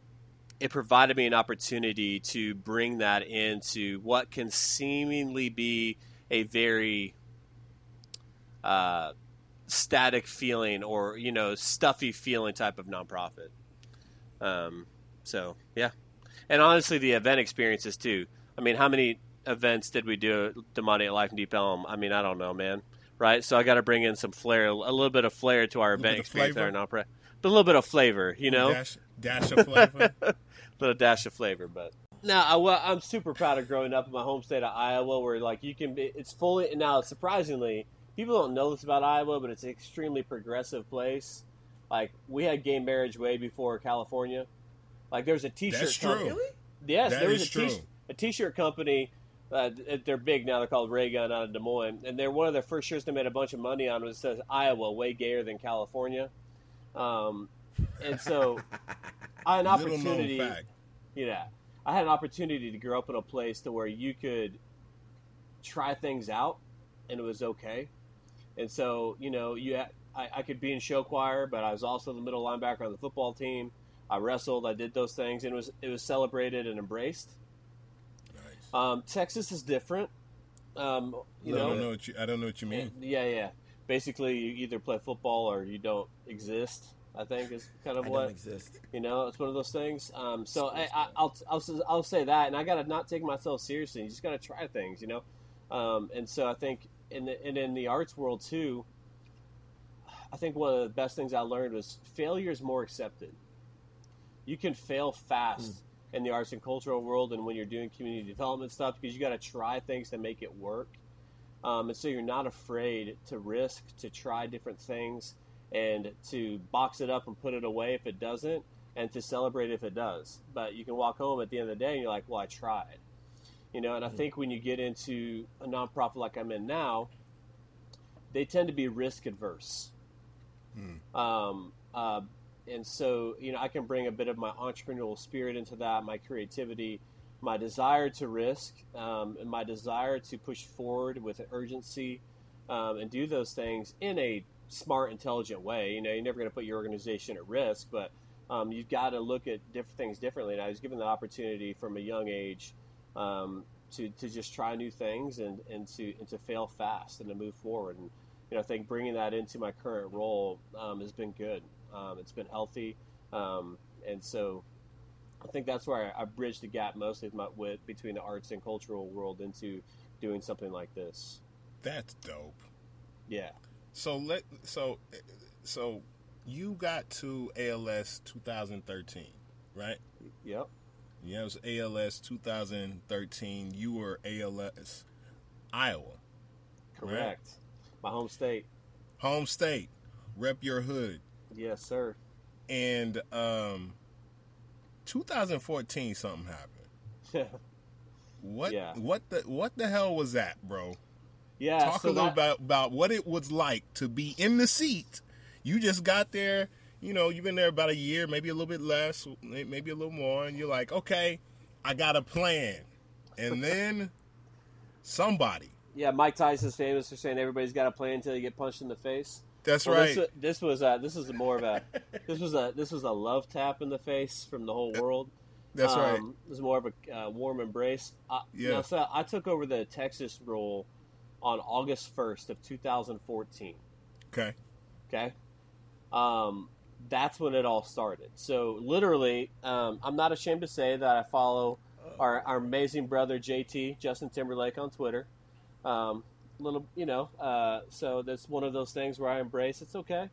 it provided me an opportunity to bring that into what can seemingly be a very uh, static feeling or you know stuffy feeling type of nonprofit. Um, so yeah, and honestly, the event experiences too. I mean, how many events did we do at at Life in Deep Ellum? I mean, I don't know, man. Right, so I got to bring in some flair, a little bit of flair to our event experience, our nonprofit, a little bit of flavor, you know, dash, dash of flavor. A little dash of flavor. But now, I, well, I'm super proud of growing up in my home state of Iowa, where like you can be. It's fully now. Surprisingly, people don't know this about Iowa, but it's an extremely progressive place. Like we had gay marriage way before California. Like there's a T-shirt. That's company. true. Yes, that there was a, true. t- a T-shirt company. Uh, they're big now. They're called Raygun out of Des Moines, and they're one of their first shirts they made a bunch of money on. Was says Iowa way gayer than California, um, and so I had an opportunity. Yeah, I had an opportunity to grow up in a place to where you could try things out, and it was okay. And so, you know, you had, I, I could be in show choir, but I was also the middle linebacker on the football team. I wrestled, I did those things, and it was it was celebrated and embraced. Nice. Um, Texas is different. Um, you I know, don't know what you I don't know what you mean. yeah, yeah. Basically, you either play football or you don't exist. I think is kind of I what you know, it's one of those things. Um, so I, I, I'll, I'll I'll say that, and I got to not take myself seriously. You just got to try things, you know. Um, and so I think in the, and in the arts world too, I think one of the best things I learned was failure is more accepted. You can fail fast mm. in the arts and cultural world, and when you're doing community development stuff, because you got to try things to make it work. Um, and so you're not afraid to risk, to try different things and to box it up and put it away if it doesn't, and to celebrate if it does. But you can walk home at the end of the day and you're like, well, I tried. You know, and I think when you get into a nonprofit like I'm in now, they tend to be risk adverse. Hmm. Um, uh, and so, you know, I can bring a bit of my entrepreneurial spirit into that, my creativity, my desire to risk, um, and my desire to push forward with urgency um, and do those things in a smart, intelligent way. You know, you're never going to put your organization at risk, but um, you've got to look at different things differently. And I was given the opportunity from a young age um, to, to just try new things and, and to and to fail fast and to move forward. And you know, I think bringing that into my current role um, has been good. Um, it's been healthy, um, and so I think that's where I, I bridge the gap mostly with, my, with between the arts and cultural world into doing something like this. That's dope. Yeah. So let so so you got to ALS 2013, right? Yep. Yeah, it was ALS 2013. You were ALS Iowa. Correct. Right? My home state. Home state. Rep your hood. Yes, sir. And um 2014 something happened. what Yeah. what the what the hell was that, bro? Yeah. Talk so a little that- about about what it was like to be in the seat. You just got there. You know, you've been there about a year, maybe a little bit less, maybe a little more, and you're like, okay, I got a plan. And then somebody. Yeah, Mike Tyson's famous for saying everybody's got a plan until you get punched in the face. That's Well, right. This, this was uh, this is more of a this was a this was a love tap in the face from the whole world. That's right. Um, It was more of a uh, warm embrace. Uh, Yeah. now, so I took over the Texas role on August first of 2014. Okay. Okay. Um, that's when it all started. So literally, um, I'm not ashamed to say that I follow our, our amazing brother JT Justin Timberlake on Twitter. Um, little, you know, uh, so that's one of those things where I embrace. It's okay.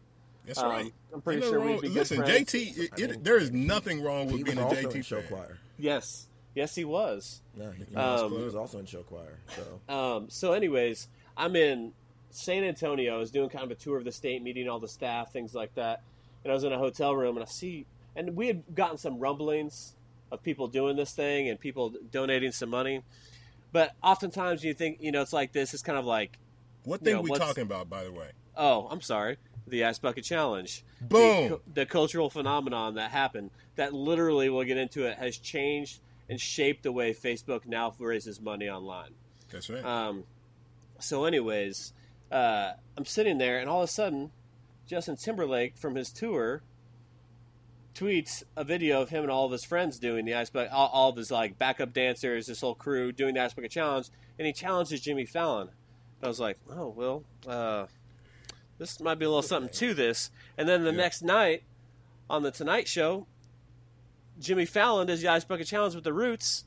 That's Um, right. I'm pretty sure nothing we'd wrong- be good Listen, friends. JT, it, I it- mean, there is nothing wrong with being a JT show choir. Yes, yes, he was. No, he, he Um, was, he was also in show choir. So Um, so, anyways, I'm in San Antonio. I was doing kind of a tour of the state, meeting all the staff, things like that. And I was in a hotel room, and I see, and we had gotten some rumblings of people doing this thing and people donating some money. But oftentimes, you think, you know, it's like this. It's kind of like, What You thing know, we talking about, by the way? oh, I'm sorry, the Ice Bucket Challenge. Boom. The, the cultural phenomenon that happened, that literally, we'll get into it, has changed and shaped the way Facebook now raises money online. That's right. Um, so, anyways, uh, I'm sitting there, and all of a sudden, Justin Timberlake from his tour tweets a video of him and all of his friends doing the ice bucket, all, all of his like backup dancers, this whole crew doing the ice bucket challenge, and he challenges Jimmy Fallon. And I was like, oh well, uh, this might be a little something to this. And then the Yeah. next night on the Tonight Show, Jimmy Fallon does the ice bucket challenge with the Roots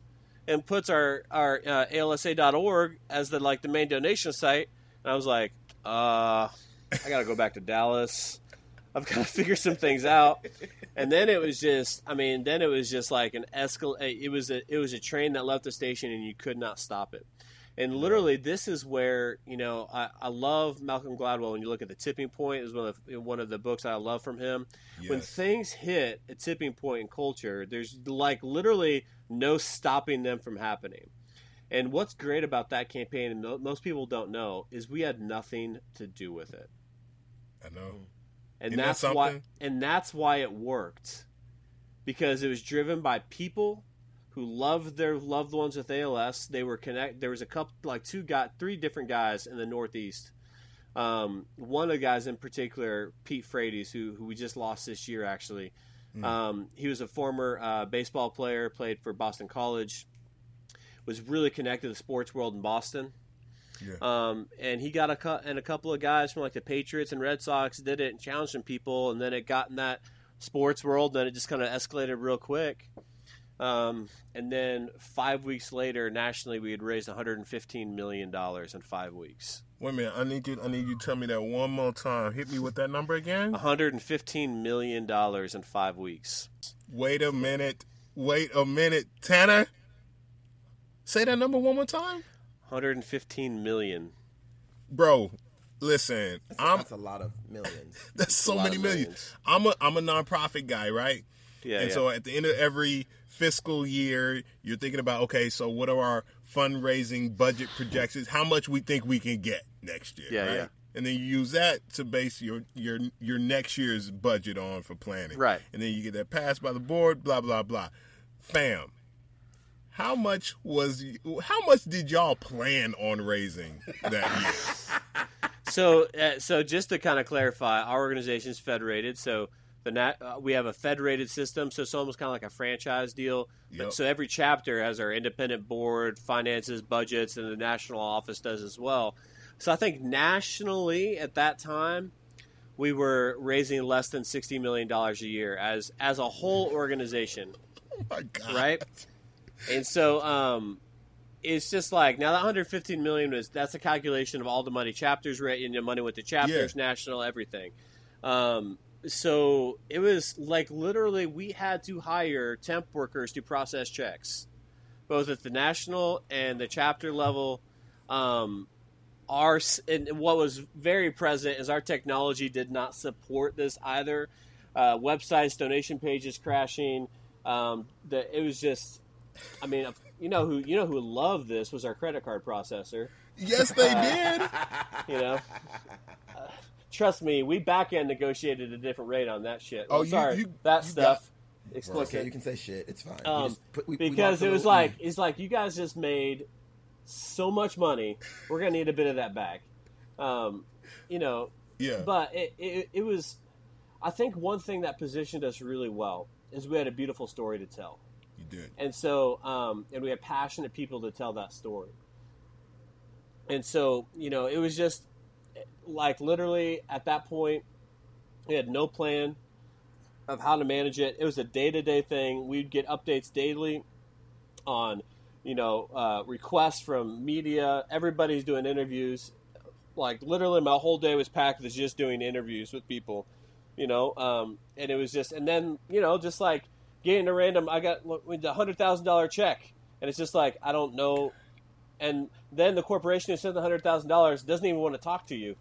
and puts our our uh, ALSA.org as the like the main donation site. And I was like, uh, I gotta go back to Dallas. I've got to figure some things out. And then it was just, I mean, then it was just like an escal. It was a it was a train that left the station and you could not stop it. And literally, this is where you know I, I love Malcolm Gladwell. When you look at the tipping point, is one of the, one of the books I love from him. When things hit a tipping point in culture, there's like literally no stopping them from happening. And what's great about that campaign, and most people don't know, is we had nothing to do with it, I know. and Isn't that that's why, and that's why it worked, because it was driven by people who loved their loved ones with ALS. They were connect. There was a couple, like two got three different guys in the Northeast. Um, one of the guys in particular, Pete Frates, who who we just lost this year, actually. Mm. Um, he was a former uh, baseball player, played for Boston College, was really connected to the sports world in Boston. Yeah. Um, and he got a cou- and a couple of guys from like the Patriots and Red Sox did it and challenged some people, and then it got in that sports world. Then it just kind of escalated real quick. Um, and then five weeks later, nationally, we had raised 115 million dollars in five weeks. Wait a minute. I need you. I need you to tell me that one more time. Hit me with that number again. 115 million dollars in five weeks. Wait a minute. Wait a minute, Tanner. Say that number one more time, 115 million. bro. Listen, that's, I'm. that's a lot of millions. That's so many millions. millions. I'm a I'm a nonprofit guy, right? Yeah, and yeah. so at the end of every fiscal year, you're thinking about okay, so what are our fundraising budget projections? How much we think we can get next year? Yeah, right? yeah. And then you use that to base your your your next year's budget on for planning. Right. And then you get that passed by the board. Blah blah blah. Fam, how much was how much did y'all plan on raising that year? So, uh, so just to kind of clarify, our organization is federated. So the nat- uh, we have a federated system. So it's almost kind of like a franchise deal. But, Yep. so every chapter has our independent board, finances, budgets, and the national office does as well. So I think nationally at that time, we were raising less than sixty million dollars a year as as a whole organization Oh my God. right? and so um, it's just like now that 115 million is that's a calculation of all the money chapters written, the money with the chapters, national, everything. Um, so it was like literally we had to hire temp workers to process checks, both at the national and the chapter level. Um, our and what was very present is our technology did not support this either. Uh, websites, donation pages crashing. Um, the, it was just, I mean, you know who you know who loved this was our credit card processor. Yes, they did. You know, Uh, trust me, we back end negotiated a different rate on that shit. Oh, you- sorry, you- that you stuff. explicit. Okay, you can say shit. It's fine. Um, put- we- we because a it was like it's like you guys just made so much money. We're gonna need a bit of that back. Um, you know, Yeah. but it, it it was. I think one thing that positioned us really well is we had a beautiful story to tell, you did. and so um, and we had passionate people to tell that story. And so you know, it was just like literally at that point, we had no plan of how to manage it. It was a day to day thing. We'd get updates daily on, you know, uh, requests from media. Everybody's doing interviews. Like literally, my whole day was packed with just doing interviews with people, you know. Um, and it was just, and then you know, just like getting a random. I got a hundred thousand dollar check, and it's just like I don't know. And then the corporation who sent the hundred thousand dollars doesn't even want to talk to you.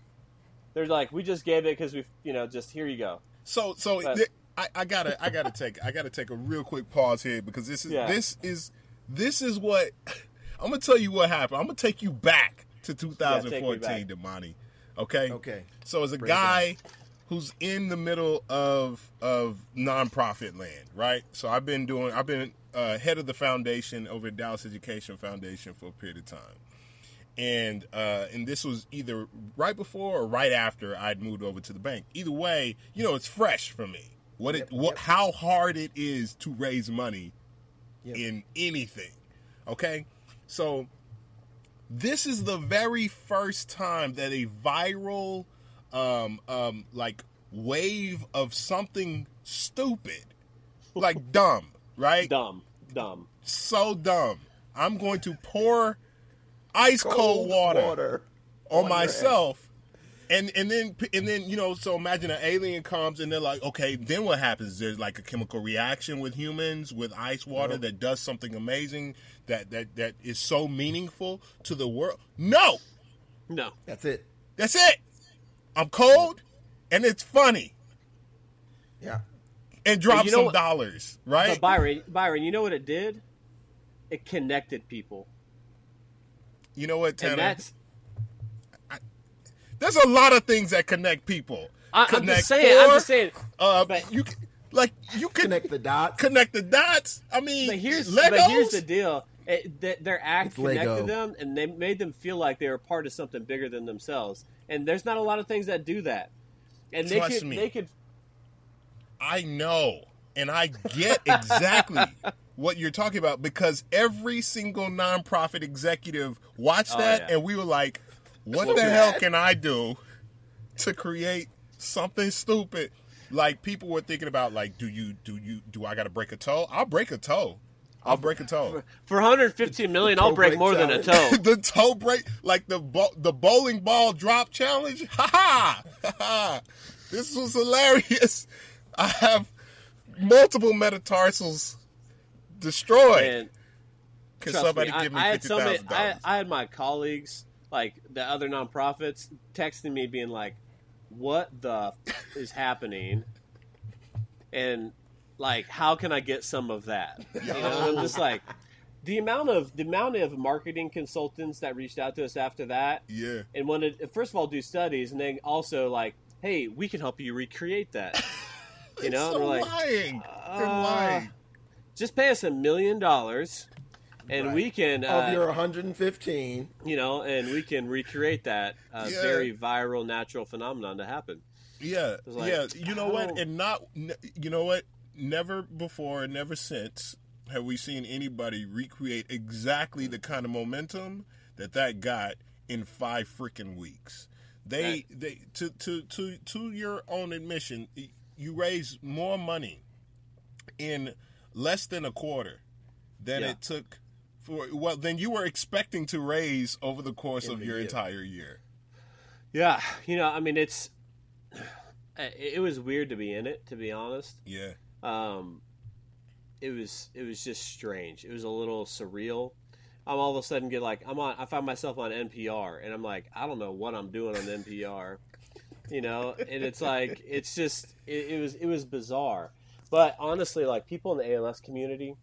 They're like, we just gave it because we, you know, just here you go. So so But- th- I, I gotta I gotta take I gotta take a real quick pause here because this is Yeah. this is this is what I'm gonna tell you what happened. I'm gonna take you back to 2014, back. Damani. Okay. Okay. So as a Break it guy who's in the middle of of nonprofit land, right? So I've been doing I've been uh, head of the foundation over at Dallas Education Foundation for a period of time. And uh, and this was either right before or right after I'd moved over to the bank. Either way, you know, it's fresh for me. What it Yep, what yep. how hard it is to raise money Yep. in anything. Okay? So this is the very first time that a viral um um like wave of something stupid like dumb, right? Dumb, dumb. So dumb. I'm going to pour ice cold, water, on your myself. And and then and then you know so imagine an alien comes and they're like okay then what happens there's like a chemical reaction with humans with ice water that does something amazing that that that is so meaningful to the world no No. That's it. that's it I'm cold and it's funny Yeah. and drop you know some what- dollars right But Byron, Byron, you know what it did? It connected people, you know what Tanner and that's. there's a lot of things that connect people I, I'm Connect just saying. I'm just saying. uh, but- you like you can Connect the dots. connect the dots. I mean, But here's Legos. but here's the deal. It, th- their act It's Lego. connected them, and they made them feel like they were part of something bigger than themselves. And there's not a lot of things that do that. And they Trust could me. they could I know, and I get exactly what you're talking about because every single nonprofit executive watched Oh, that, yeah. and we were like, "What the hell can I do to create something stupid?" Like people were thinking about, like, do you do you do I got to break a toe? I'll break a toe. I'll break a toe. for 115 million. I'll break break more than a toe. the toe break, like the bo- the bowling ball drop challenge. Ha ha! Ha ha! This was hilarious. I have multiple metatarsals destroyed. Can trust somebody me, give me I had fifty thousand I. I had my colleagues, like the other nonprofits, texting me being like, "What the f- is happening?" And like, how can I get some of that? You know, I'm just like, the amount of the amount of marketing consultants that reached out to us after that Yeah, and wanted first of all do studies and then also like, hey, we can help you recreate that. You know, so we're like, lying. They're uh, lying. Just pay us a million dollars, and Right. we can Of uh, your 115. you know, and we can recreate that uh, Yeah. very viral natural phenomenon to happen. Yeah, like, yeah. You know what? And not, you know what? Never before, and never since have we seen anybody recreate exactly the kind of momentum that that got in five freaking weeks. They, they, to, to, to, to your own admission, you raised more money in less than a quarter than Yeah. it took for well than you were expecting to raise over the course In of the your year. entire year. Yeah, you know, I mean, it's it, was weird to be in it, to be honest. Yeah. Um, it was it was just strange. It was a little surreal. I'm all of a sudden get like I'm on. I find myself on NPR, and I'm like, I don't know what I'm doing on NPR, you know. And it's like it's just it, it was it was bizarre. But honestly, like people in the ALS community,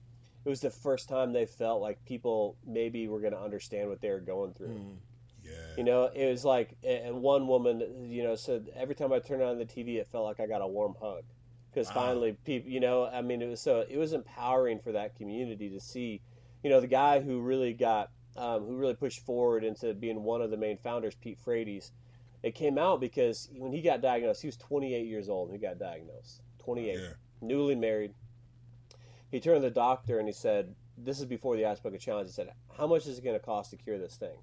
it was the first time they felt like people maybe were going to understand what they were going through. Mm. Yeah. You know, it was like, and one woman, you know, said every time I turned on the TV, it felt like I got a warm hug. because Wow. finally people you know i mean it was so it was empowering for that community to see you know the guy who really got um, who really pushed forward into being one of the main founders pete frates it came out because when he got diagnosed he was 28 years old when he got diagnosed 28 Yeah. Newly married he turned to the doctor and he said this is before the ice bucket challenge he said how much is it going to cost to cure this thing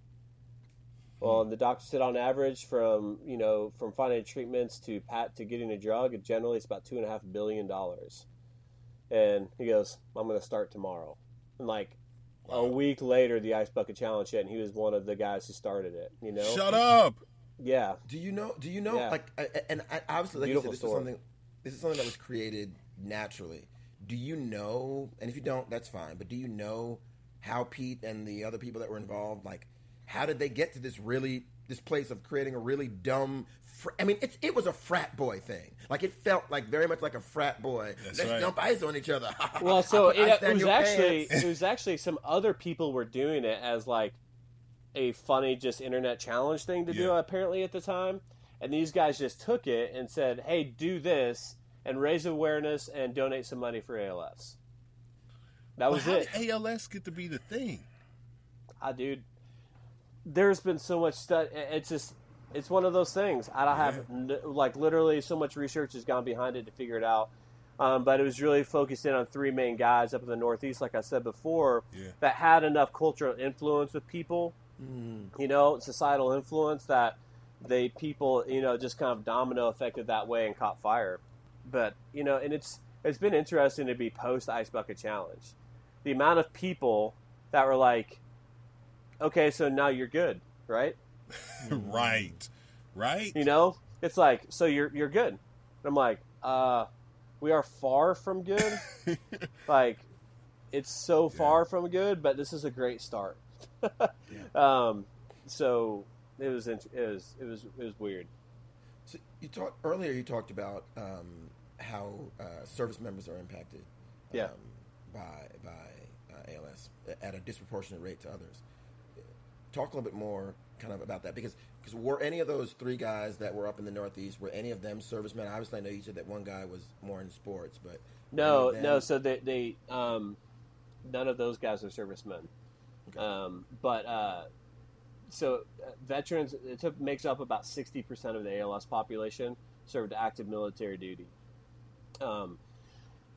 well, and the doctor said on average, from you know, from finding treatments to pat to getting a drug, generally it's about two and a half billion dollars. And he goes, "I'm going to start tomorrow." And like a week later, the ice bucket challenge hit, and he was one of the guys who started it. You know, Shut up. yeah, Do you know? Do you know? Yeah. Like, I- I- and I, obviously, like Beautiful you said, this story. is something. This is something that was created naturally. Do you know? And if you don't, that's fine. But do you know how Pete and the other people that were involved, like, how did they get to this really this place of creating a really dumb? Fr- I mean, it, it was a frat boy thing. Like it felt like very much like a frat boy. That's Let's right. dump ice on each other. Well, so I put ice it, it was actually pants. it was actually some other people were doing it as like a funny just internet challenge thing to do apparently at the time, and these guys just took it and said, "Hey, do this and raise awareness and donate some money for ALS." That was how it. did ALS get to be the thing? Ah, dude, there's been so much stuff. It's just, it's one of those things. I don't have n- like literally so much research has gone behind it to figure it out. Um, but it was really focused in on three main guys up in the Northeast, like I said before, Yeah. that had enough cultural influence with people, you know, societal influence that they people, you know, just kind of domino affected that way and caught fire. But you know, and it's it's been interesting to be post Ice Bucket Challenge. The amount of people that were like, okay, so now you're good, right? right. Right? You know, it's like, so you're you're good. And I'm like, uh, we are far from good. like, it's so far from good, but this is a great start. Um, so it was it was it was it was weird. So you talked earlier. You talked about um, how uh, service members are impacted Yeah. um, by by uh, ALS at a disproportionate rate to others. Talk a little bit more, kind of about that, because because were any of those three guys that were up in the Northeast were any of them servicemen? Obviously, I know you said that one guy was more in sports, but No, of no. So they they um, none of those guys are servicemen. Okay. Um, but uh, so uh, veterans it took, makes up about sixty percent of the ALS population served active military duty. Um,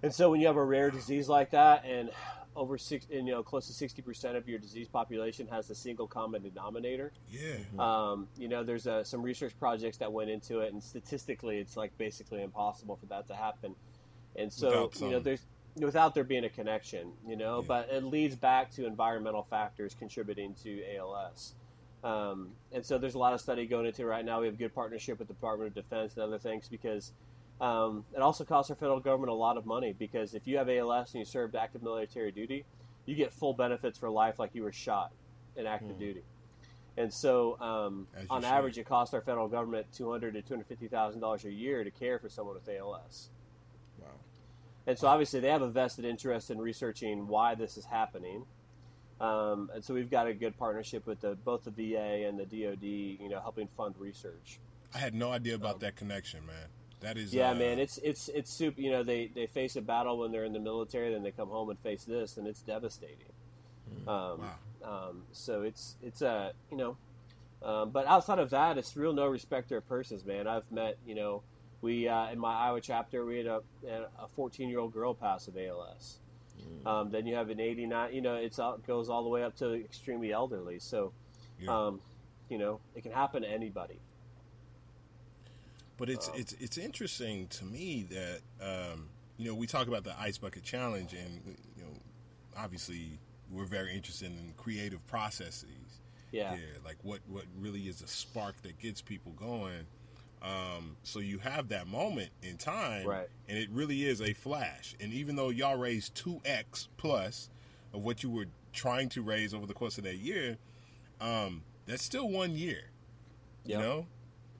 and so when you have a rare disease like that, and over six, and, you know, close to sixty percent of your disease population has a single common denominator. Yeah. Um, you know, there's uh, some research projects that went into it, and statistically, it's like basically impossible for that to happen. And so, Without you know, there's without there being a connection, you know, Yeah. but it leads back to environmental factors contributing to ALS. Um, and so, there's a lot of study going into it right now. We have good partnership with the Department of Defense and other things because um, it also costs our federal government a lot of money. Because if you have ALS and you served active military duty, you get full benefits for life, like you were shot in active Hmm. duty. And so, um, on should. average, it costs our federal government two hundred to two hundred fifty thousand dollars a year to care for someone with ALS. wow. And so, obviously, they have a vested interest in researching why this is happening. Um, and so, we've got a good partnership with the, both the VA and the DoD, you know, helping fund research. I had no idea about that connection, man. That is Yeah, uh, man, it's it's it's super. You know, they they face a battle when they're in the military, then they come home and face this, and it's devastating. Um, Wow. um, so it's it's a you know, um, but outside of that, it's real no respecter of persons, man. I've met you know, we uh, in my Iowa chapter, we had a a 14 year old girl pass of ALS. Um, then you have an 89. You know, it's all, it goes all the way up to extremely elderly. So, Yeah. um, you know, it can happen to anybody. But it's Um, it's it's interesting to me that um, you know we talk about the ice bucket challenge, and you know obviously we're very interested in creative processes. Yeah. like what what really is a spark that gets people going. Um, so you have that moment in time, Right. And it really is a flash. And even though y'all raised two x plus of what you were trying to raise over the course of that year, um, that's still one year you know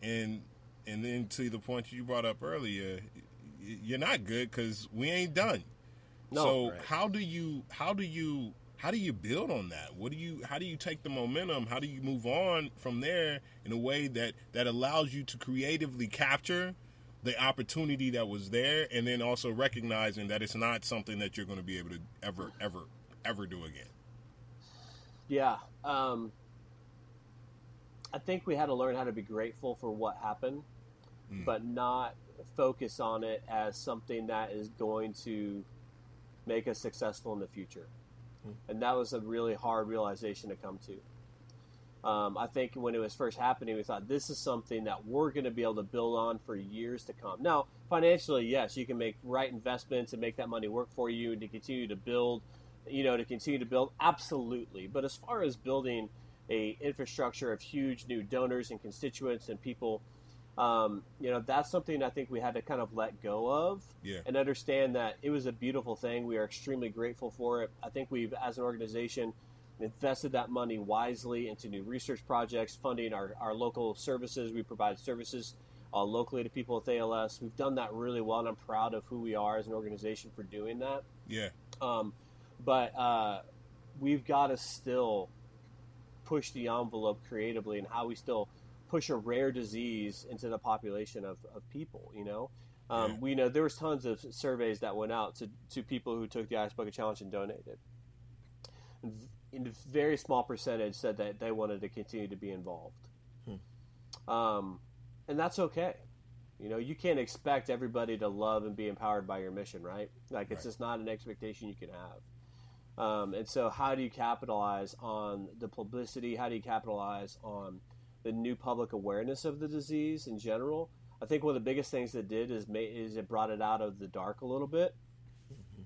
and and then to the point you brought up earlier you're not good because we ain't done No, so right. how do you how do you how do you build on that what do you how do you take the momentum how do you move on from there in a way that that allows you to creatively capture the opportunity that was there, and then also recognizing that it's not something that you're going to be able to ever, ever, ever do again. Yeah. Um, I think we had to learn how to be grateful for what happened, mm. but not focus on it as something that is going to make us successful in the future. Mm. And that was a really hard realization to come to. Um, I think when it was first happening, we thought this is something that we're going to be able to build on for years to come. Now, financially, yes, you can make right investments and make that money work for you, and to continue to build, you know, to continue to build, absolutely. But as far as building a infrastructure of huge new donors and constituents and people, um, you know, that's something I think we had to kind of let go of yeah. and understand that it was a beautiful thing. We are extremely grateful for it. I think we've, as an organization invested that money wisely into new research projects, funding our, our local services. We provide services uh, locally to people with ALS. We've done that really well, and I'm proud of who we are as an organization for doing that. Yeah. Um, but uh, we've got to still push the envelope creatively and how we still push a rare disease into the population of, of people, you know? Um, yeah. We know there was tons of surveys that went out to, to people who took the Ice Bucket Challenge and donated in a very small percentage said that they wanted to continue to be involved. Hmm. Um, and that's okay. You know, you can't expect everybody to love and be empowered by your mission, right? Like, it's right. just not an expectation you can have. Um, and so, how do you capitalize on the publicity? How do you capitalize on the new public awareness of the disease in general? I think one of the biggest things it did is, is it brought it out of the dark a little bit. Mm-hmm.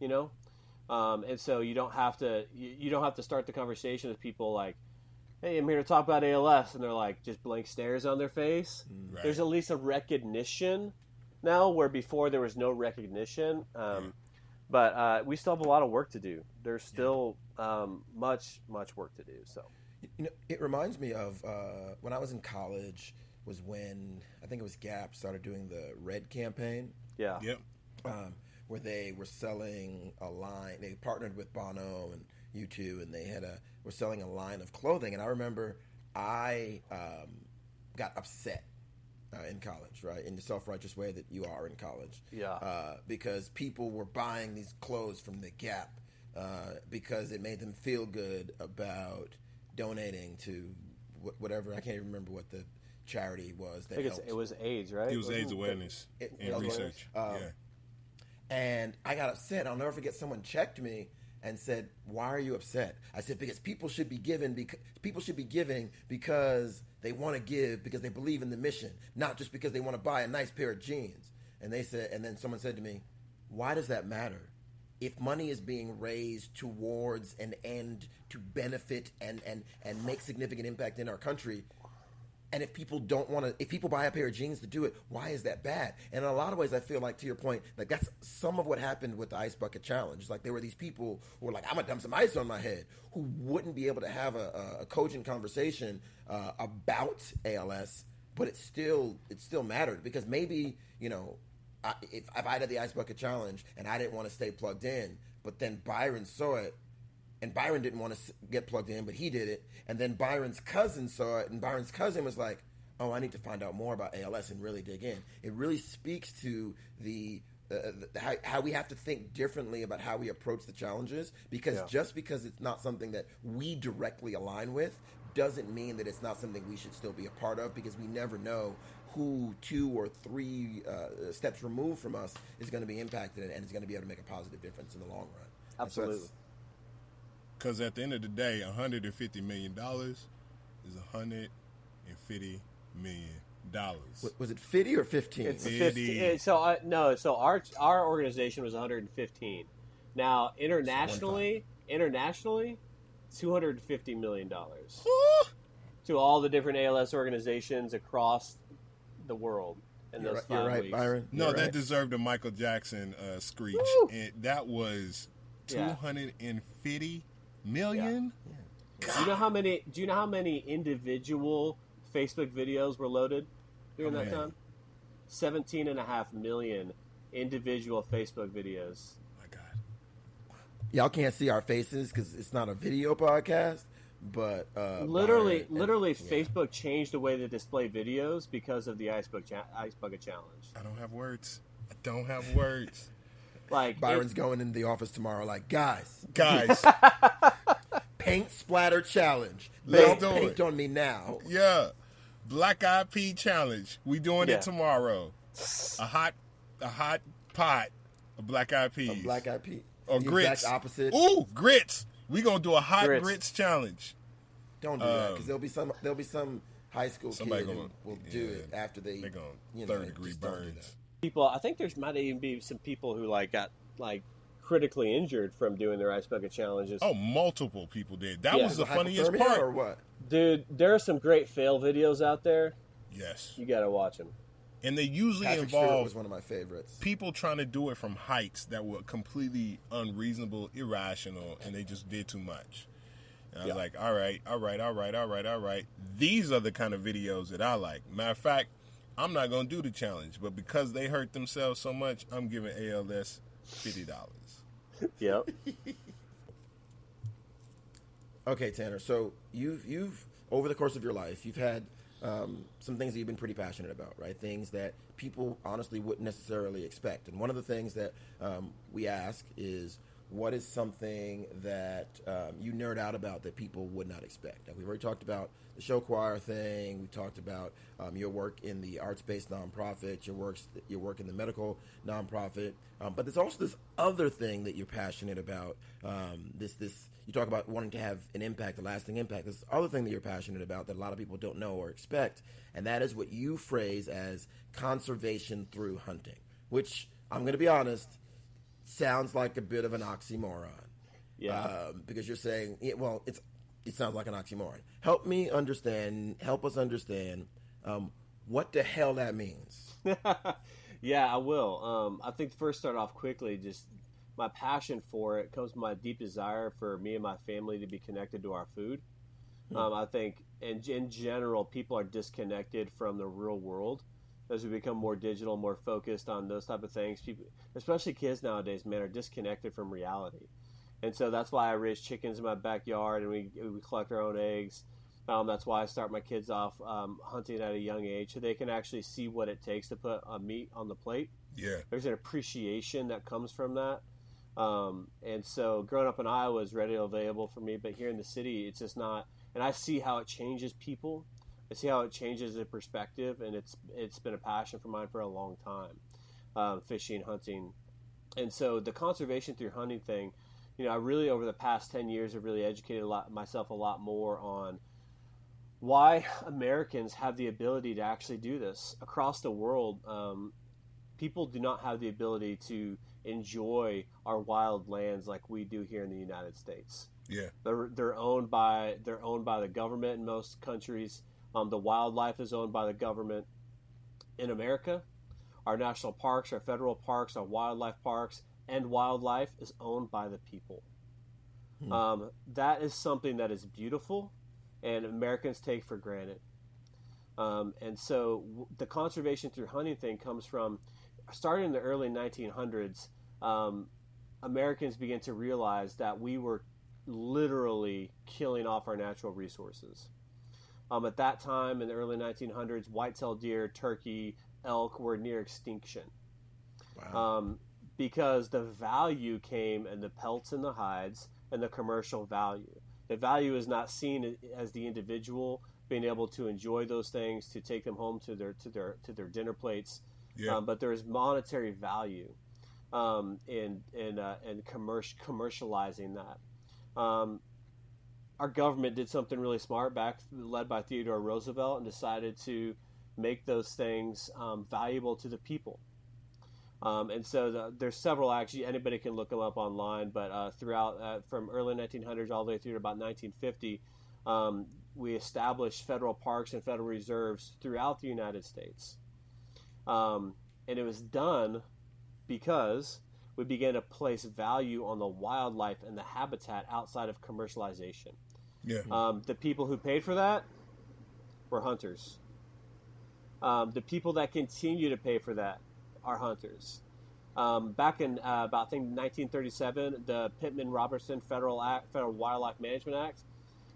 You know, um, and so you don't have to you, you, don't have to start the conversation with people like, "Hey, I'm here to talk about ALS," and they're like just blank stares on their face. Mm. Right. There's at least a recognition now, where before there was no recognition. Um, But uh, we still have a lot of work to do. There's still yeah. um, much much work to do. So, you know, it reminds me of uh, when I was in college. Was when I think it was Gap started doing the Red campaign. Yeah. Yep. Um, where they were selling a line. They partnered with Bono and U2, and they had a were selling a line of clothing. And I remember I um, got upset uh, in college, right? In the self righteous way that you are in college. Yeah. Uh, because people were buying these clothes from the Gap uh, because it made them feel good about donating to wh- whatever. I can't even remember what the charity was. That I think it was AIDS, right? It was AIDS awareness it, and research. Um, yeah. And I got upset. I'll never forget someone checked me and said, "Why are you upset?" I said, "Because people should be given because people should be giving because they want to give because they believe in the mission, not just because they want to buy a nice pair of jeans." And they said, and then someone said to me, "Why does that matter? If money is being raised towards an end to benefit and and and make significant impact in our country, and if people don't want to, if people buy a pair of jeans to do it, why is that bad? And in a lot of ways, I feel like, to your point, like that's some of what happened with the ice bucket challenge. Like there were these people who were like, "I'm gonna dump some ice on my head," who wouldn't be able to have a, a cogent conversation uh, about ALS, but it still it still mattered because maybe you know, I, if, if I did the ice bucket challenge and I didn't want to stay plugged in, but then Byron saw it and Byron didn't want to get plugged in, but he did it. And then Byron's cousin saw it, and Byron's cousin was like, "Oh, I need to find out more about ALS and really dig in." It really speaks to the, uh, the how, how, we have to think differently about how we approach the challenges. Because yeah. just because it's not something that we directly align with, doesn't mean that it's not something we should still be a part of. Because we never know who two or three uh, steps removed from us is going to be impacted and is going to be able to make a positive difference in the long run. Absolutely. Because at the end of the day, $150 million is $150 million. Dollars. Was it 50 or 15? It's 50. So, uh, no, so our, our organization was 115. Now, internationally, internationally, $250 million. to all the different ALS organizations across the world. In you're, those right, you're right, weeks. Byron. No, you're that right. deserved a Michael Jackson uh, screech. And that was 250 million. Yeah. Do you know how many? Do you know how many individual Facebook videos were loaded during that time? 17 and a half million individual Facebook videos. My God. Y'all can't see our faces because it's not a video podcast, but uh, literally, Byron and- literally, yeah. Facebook changed the way they display videos because of the Ice Bucket, cha- Ice Bucket Challenge. I don't have words. I don't have words. Like it- Byron's going into the office tomorrow. Like, guys, Guys, paint splatter challenge. Let's Don't do paint it. on me now. yeah. Black Eyed Pea Challenge. We doing Yeah. it tomorrow. A hot a hot pot of black eyed peas. A black eyed pea. or The grits. Exact opposite. Ooh, grits. We gonna do a hot grits, Grits. challenge. Don't do that Um, because there'll be some there'll be some high school Somebody kid gonna- who will do yeah, it after they They gonna you know, third degree just don't do burns. people, I think there's might even be some people who like got like critically injured from doing their Ice Bucket challenges. Oh, multiple people did. That Yeah. was the that. funniest part. or what? Dude, there are some great fail videos out there. Yes, You got to watch them. And they usually Patrick Stewart involve was one of my favorites. people trying to do it from heights that were completely unreasonable, irrational, and they just did too much. And I was like, all right, all right, all right, all right, all right. These are the kind of videos that I like. Matter of fact, I'm not going to do the challenge, but because they hurt themselves so much, I'm giving ALS $50. Yep. Okay, Tanner. So you've you've over the course of your life, you've had um, some things that you've been pretty passionate about, right? Things that people honestly wouldn't necessarily expect. And one of the things that um, we ask is, what is something that um, you nerd out about that people would not expect? We've already talked about the show choir thing. We talked about um, your work in the arts-based nonprofit, your works, your work in the medical nonprofit. Um, but there's also this other thing that you're passionate about. Um, this this you talk about wanting to have an impact, a lasting impact. This other thing that you're passionate about that a lot of people don't know or expect, and that is what you phrase as conservation through hunting. Which I'm going to be honest, sounds like a bit of an oxymoron. Yeah. Um, because you're saying, yeah, well, it's it sounds like an oxymoron. Help me understand. Help us understand um, what the hell that means. yeah, I will. Um, I think first start off quickly. Just my passion for it comes from my deep desire for me and my family to be connected to our food. Um, I think, in, in general, people are disconnected from the real world as we become more digital, more focused on those type of things. People, especially kids nowadays, man, are disconnected from reality. And so that's why I raise chickens in my backyard, and we we collect our own eggs. Um, that's why I start my kids off um, hunting at a young age, so they can actually see what it takes to put a meat on the plate. Yeah. There's an appreciation that comes from that. Um, and so, growing up in Iowa is readily available for me, but here in the city, it's just not. And I see how it changes people. I see how it changes the perspective, and it's it's been a passion for mine for a long time, um, fishing, hunting, and so the conservation through hunting thing. You know, I really over the past ten years have really educated a lot myself a lot more on why Americans have the ability to actually do this across the world. Um, people do not have the ability to enjoy our wild lands like we do here in the United States. Yeah. They're they're owned by they're owned by the government in most countries. Um, the wildlife is owned by the government in America. Our national parks, our federal parks, our wildlife parks, and wildlife is owned by the people. Hmm. Um, that is something that is beautiful, and Americans take for granted. Um, and so w- the conservation through hunting thing comes from starting in the early 1900s. Um, Americans began to realize that we were literally killing off our natural resources. Um, at that time, in the early 1900s, white-tailed deer, turkey, elk were near extinction Wow. um, because the value came in the pelts and the hides and the commercial value. The value is not seen as the individual being able to enjoy those things, to take them home to their to their to their dinner plates, Yeah. um, but there is monetary value um, in in uh, in commercial commercializing that. Um, our government did something really smart back, led by Theodore Roosevelt, and decided to make those things um, valuable to the people. Um, and so the, there's several actually anybody can look them up online, but uh, throughout uh, from early 1900s all the way through to about 1950, um, we established federal parks and federal reserves throughout the United States, um, and it was done because we began to place value on the wildlife and the habitat outside of commercialization. Yeah. Um, the people who paid for that were hunters. Um, the people that continue to pay for that are hunters. Um, back in uh, about I think 1937, the Pittman Robertson Federal Act, Federal Wildlife Management Act,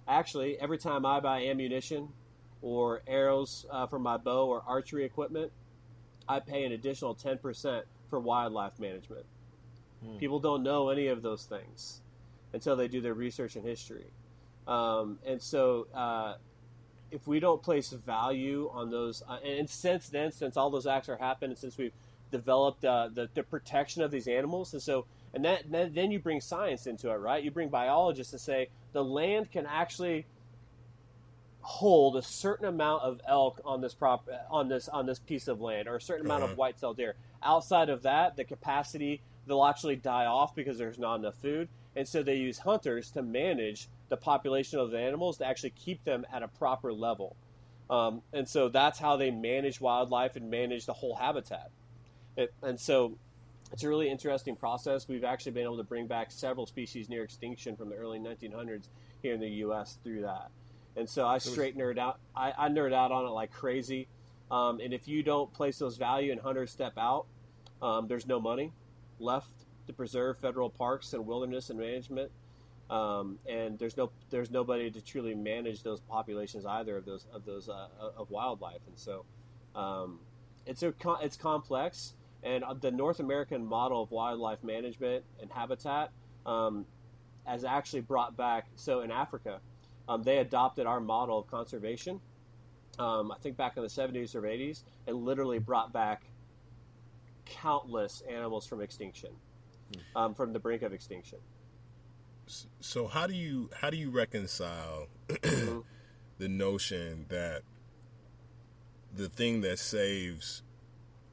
actually, every time I buy ammunition or arrows uh, for my bow or archery equipment, I pay an additional 10% for wildlife management. Hmm. People don't know any of those things until they do their research and history. Um, and so, uh, if we don't place value on those, uh, and since then, since all those acts are happening, and since we've developed uh, the, the protection of these animals, and so, and that, then you bring science into it, right? You bring biologists to say the land can actually hold a certain amount of elk on this prop on this on this piece of land or a certain amount uh-huh. of white-tailed deer. Outside of that, the capacity they'll actually die off because there's not enough food, and so they use hunters to manage the population of the animals to actually keep them at a proper level. Um, and so that's how they manage wildlife and manage the whole habitat. It, and so it's a really interesting process. We've actually been able to bring back several species near extinction from the early 1900s here in the U.S. through that. And so I straight nerd out. I, I nerd out on it like crazy. Um, and if you don't place those value and hunters step out, um, there's no money left to preserve federal parks and wilderness and management. Um, and there's no there's nobody to truly manage those populations either of those of those uh, of wildlife. And so um, it's a it's complex. And the North American model of wildlife management and habitat um, has actually brought back. So in Africa, um, they adopted our model of conservation. Um, I think back in the 70s or 80s, and literally brought back countless animals from extinction, hmm. um, from the brink of extinction. So how do you how do you reconcile mm-hmm. the notion that the thing that saves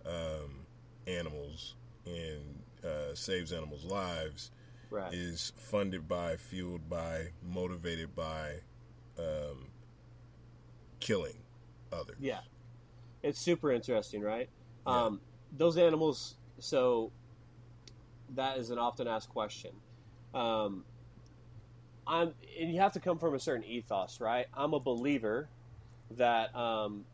um, animals and uh, saves animals' lives right. is funded by, fueled by, motivated by um, killing others. Yeah, it's super interesting, right? Yeah. Um, those animals. So that is an often asked question. Um, I'm, and you have to come from a certain ethos, right? I'm a believer that um,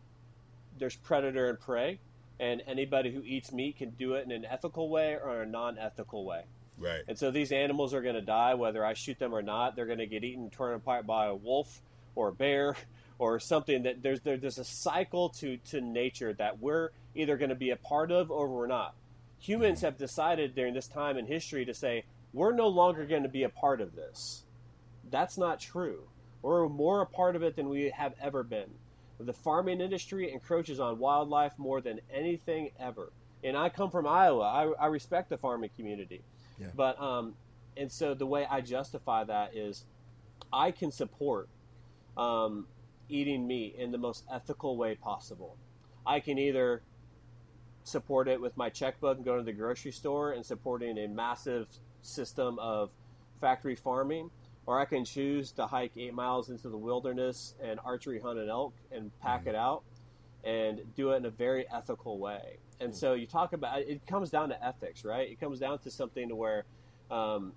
there's predator and prey, and anybody who eats meat can do it in an ethical way or a non-ethical way. Right. And so these animals are going to die whether I shoot them or not. They're going to get eaten, torn apart by a wolf or a bear or something. That there's there's a cycle to to nature that we're either going to be a part of or we're not. Humans mm-hmm. have decided during this time in history to say we're no longer going to be a part of this. That's not true. We're more a part of it than we have ever been. The farming industry encroaches on wildlife more than anything ever. And I come from Iowa. I, I respect the farming community. Yeah. But um, and so the way I justify that is, I can support um, eating meat in the most ethical way possible. I can either support it with my checkbook and go to the grocery store and supporting a massive system of factory farming, or I can choose to hike eight miles into the wilderness and archery hunt an elk and pack mm-hmm. it out and do it in a very ethical way. And so you talk about it comes down to ethics, right? It comes down to something to where, um,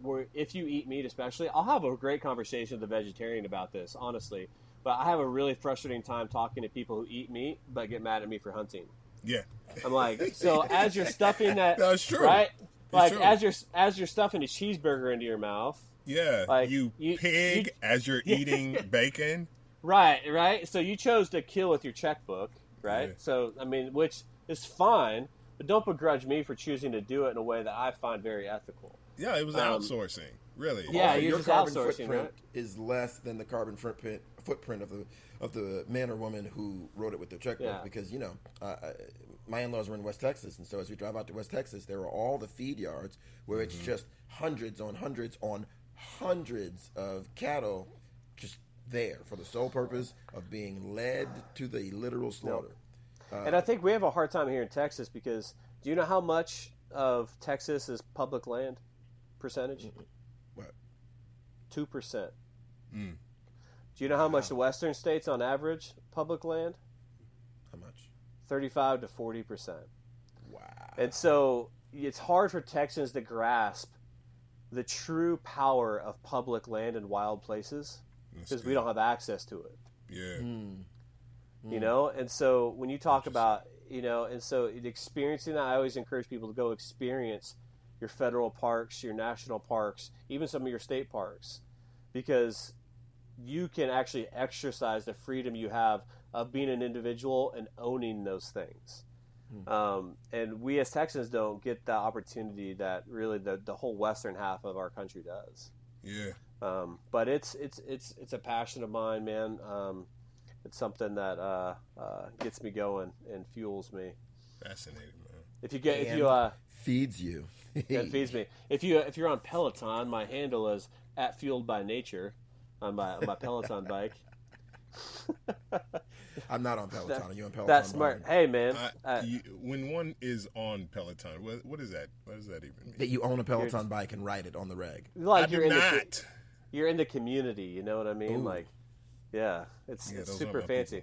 where if you eat meat, especially, I'll have a great conversation with a vegetarian about this, honestly. But I have a really frustrating time talking to people who eat meat but get mad at me for hunting. Yeah, I'm like, so as you're stuffing that, that's true, right? like as you're as you're stuffing a cheeseburger into your mouth. Yeah, like you, you pig you, as you're eating bacon. Right, right. So you chose to kill with your checkbook, right? Yeah. So I mean, which is fine, but don't begrudge me for choosing to do it in a way that I find very ethical. Yeah, it was um, outsourcing, really. Yeah, also, your carbon footprint right? is less than the carbon footprint footprint of the of the man or woman who wrote it with their checkbook. Yeah. Because you know, uh, my in-laws were in West Texas, and so as we drive out to West Texas, there are all the feed yards where mm-hmm. it's just hundreds on hundreds on hundreds of cattle just there for the sole purpose of being led to the literal slaughter. Uh, and I think we have a hard time here in Texas because do you know how much of Texas is public land percentage? What? Two percent. Mm. Do you know how much the western states on average public land? How much? Thirty-five to forty percent. Wow. And so it's hard for Texans to grasp the true power of public land and wild places because we don't have access to it. Yeah. Mm. You know, and so when you talk about, you know, and so experiencing that, I always encourage people to go experience your federal parks, your national parks, even some of your state parks, because you can actually exercise the freedom you have of being an individual and owning those things. Hmm. Um, and we as Texans don't get that opportunity that really the, the whole western half of our country does. Yeah. Um, but it's it's it's it's a passion of mine, man. Um, it's something that uh, uh, gets me going and fuels me. Fascinating, man. If you get if you uh, Feeds you. it feeds me. If you if you're on Peloton, my handle is at Fueled by Nature on my on my Peloton bike. I'm not on Peloton. Are you on Peloton? That's smart. Hey man, I, uh, you, when one is on Peloton, what, what is that? What does that even mean? That you own a Peloton bike and ride it on the reg. like I you're do in the not. You're in the community. You know what I mean? Ooh. Like, yeah, it's, Yeah, it's super fancy.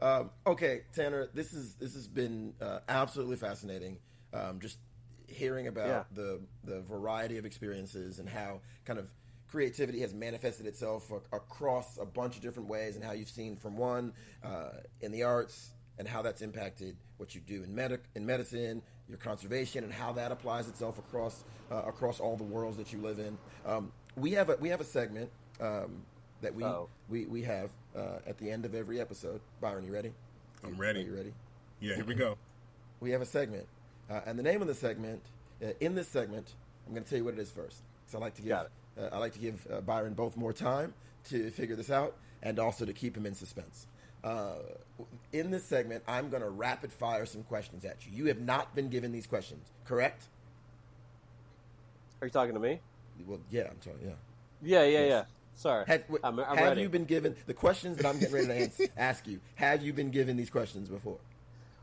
Um, okay, Tanner, this is this has been uh, absolutely fascinating. Um, just hearing about Yeah. the the variety of experiences and how kind of creativity has manifested itself ac- across a bunch of different ways, and how you've seen from one uh, in the arts and how that's impacted what you do in medic in medicine, your conservation, and how that applies itself across uh, across all the worlds that you live in. Um, we have a we have a segment um, that we Uh-oh. we we have uh, at the end of every episode. Byron, you ready? I'm ready. Are you ready? Yeah, here we go. We have a segment, uh, and the name of the segment. Uh, in this segment, I'm going to tell you what it is first. So I like to give uh, I like to give uh, Byron both more time to figure this out, and also to keep him in suspense. Uh, in this segment, I'm going to rapid fire some questions at you. You have not been given these questions, correct? Are you talking to me? Well, yeah, I'm sorry. Yeah. Yeah, yeah, Yes. yeah. Sorry, Have, w- I'm, I'm have ready. you been given the questions that I'm getting ready to ans- ask you? Have you been given these questions before?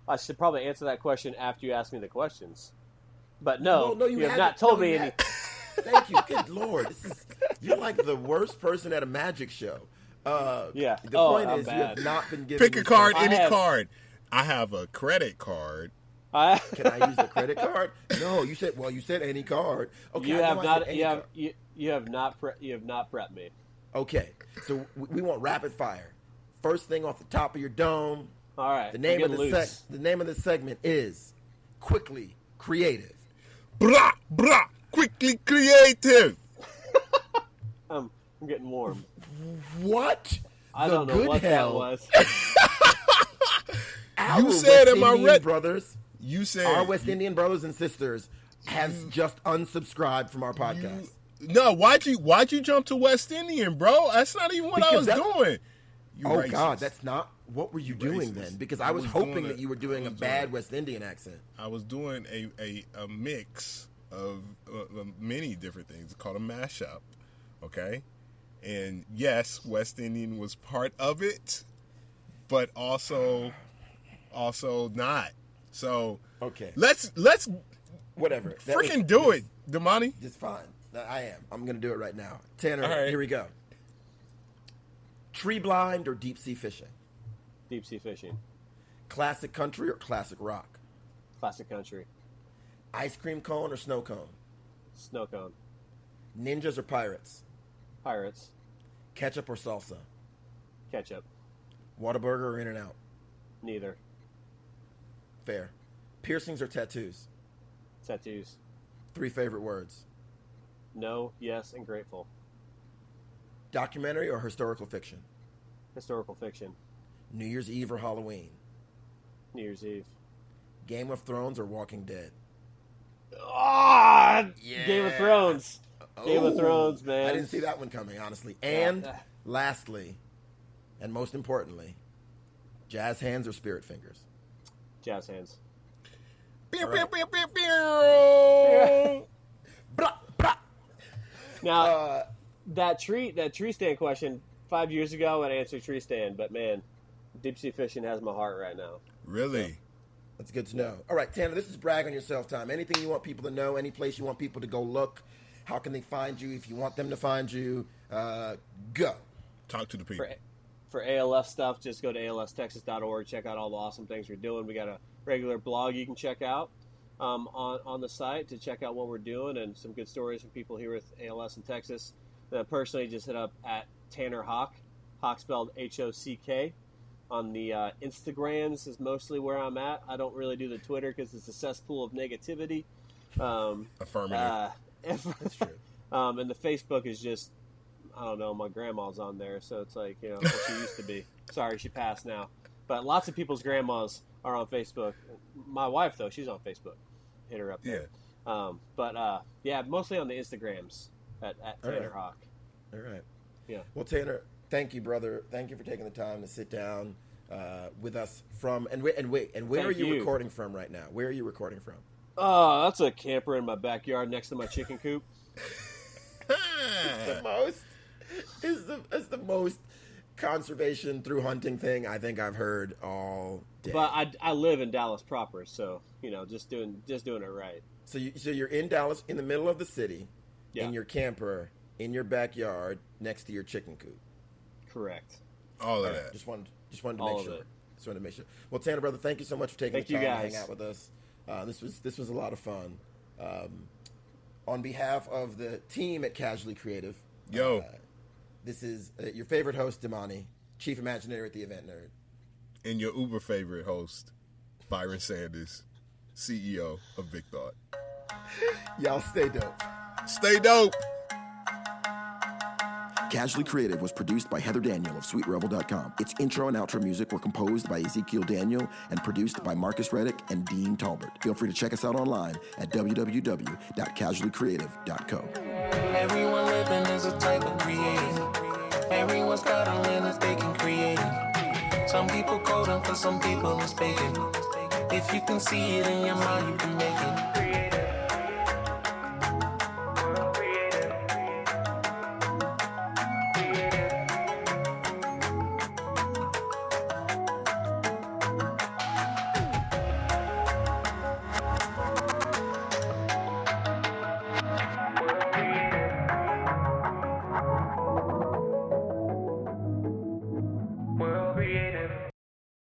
I should probably answer that question after you ask me the questions. But no, Well, no, you, have haven't. told No, me you any. Thank you. Good lord, this is, you're like the worst person at a magic show. Uh, Yeah. The Oh, point I'm is, you have not been given. Pick a card, questions. I any have- card. I have a credit card. I, Can I use the credit card? No, you said. Well, you said any card. Okay, you I have not. You have you, you have not. Pre- you have not prepped me. Okay, so we, we want rapid fire. First thing off the top of your dome. All right. The name of the getting seg- loose. the name of the segment is quickly creative. Blah, blah, quickly creative. I'm, I'm getting warm. What? I the don't know good what hell? that was. You said, West am I Indian right? brothers? You said. Our West Indian brothers and sisters has just unsubscribed from our you- podcast. no, why'd you why'd you jump to West Indian, bro? That's not even what I was doing. You oh racist. God, that's not. What were you doing racist. then? Because I I was, was hoping doing that you were doing a bad doing- West Indian accent. I was doing a a, a mix of uh, uh, many different things It's called a mashup. Okay, and yes, West Indian was part of it, but also also not. So Okay, let's let's whatever. That was- freaking do it, Damani. It's fine. I am. I'm going to do it right now. Tanner, All right. here we go. Tree blind or deep sea fishing? Deep sea fishing. Classic country or classic rock? Classic country. Ice cream cone or snow cone? Snow cone. Ninjas or pirates? Pirates. Ketchup or salsa? Ketchup. Whataburger or In and Out? Neither. Fair. Piercings or tattoos? Tattoos. Three favorite words. No, yes, and grateful. Documentary or historical fiction? Historical fiction. New Year's Eve or Halloween? New Year's Eve. Game of Thrones or Walking Dead? Ah, Yeah. Game of Thrones. Game of Oh, Thrones, man. I didn't see that one coming, honestly. And lastly, and most importantly, jazz hands or spirit fingers? Jazz hands. Right. pew. Blah, blah. Now Uh, that tree that tree stand question five years ago I'd answer tree stand, but man, deep sea fishing has my heart right now. Really? that's good to know. All right, Tanner, this is brag on yourself time. Anything you want people to know, any place you want people to go look, how can they find you if you want them to find you? Uh, go. Talk to the people. For for ALS stuff, just go to alstexas.org. Check out all the awesome things we're doing. We got a regular blog you can check out um, on on the site to check out what we're doing and some good stories from people here with ALS in Texas. Then personally, just hit up at Tanner Hock, Hock spelled H O C K. On the uh, Instagrams is mostly where I'm at. I don't really do the Twitter because it's a cesspool of negativity. Um, Affirmative. uh, That's true. um, and the Facebook is just I don't know, my grandma's on there, so it's like you know what she used to be. Sorry, she passed now. But lots of people's grandmas are on Facebook. My wife though, she's on Facebook. Hit her up there. Yeah. Um, but uh, yeah, mostly on the Instagrams at, at Tanner right. Hock. All right. Yeah. Well, Tanner, thank you, brother. Thank you for taking the time to sit down uh, with us from and wait and wait and where Thank are you, you. recording from right now? Where are you recording from? Oh, that's a camper in my backyard next to my chicken coop. the most is the is the most conservation through hunting thing I think I've heard all day. But I, I live in Dallas proper, so you know, just doing just doing it right. so you so you're in Dallas, in the middle of the city, Yeah. in your camper, in your backyard, next to your chicken coop. Correct. All of All right, that. Just wanted just wanted to All make sure. it. Just wanted to make sure. Well, Tanner, brother, thank you so much for taking Thank the you, time to hang out with us. Uh, this was this was a lot of fun. Um, on behalf of the team at Casually Creative, Yo. uh, this is uh, your favorite host, Damani, Chief Imagineer at the Event Nerd. And your uber favorite host, Byron Sanders, CEO of Big Thought. Y'all stay dope. Stay dope. Casually Creative was produced by Heather Daniel of SweetRebel.com. Its intro and outro music were composed by Ezekiel Daniel and produced by Marcus Reddick and Dean Talbert. Feel free to check us out online at www.casuallycreative.co. Everyone living is a type of creative. Everyone's got a lane that they can create. Some people coding, for some people it's baking. If you can see it in your mind, you can make it.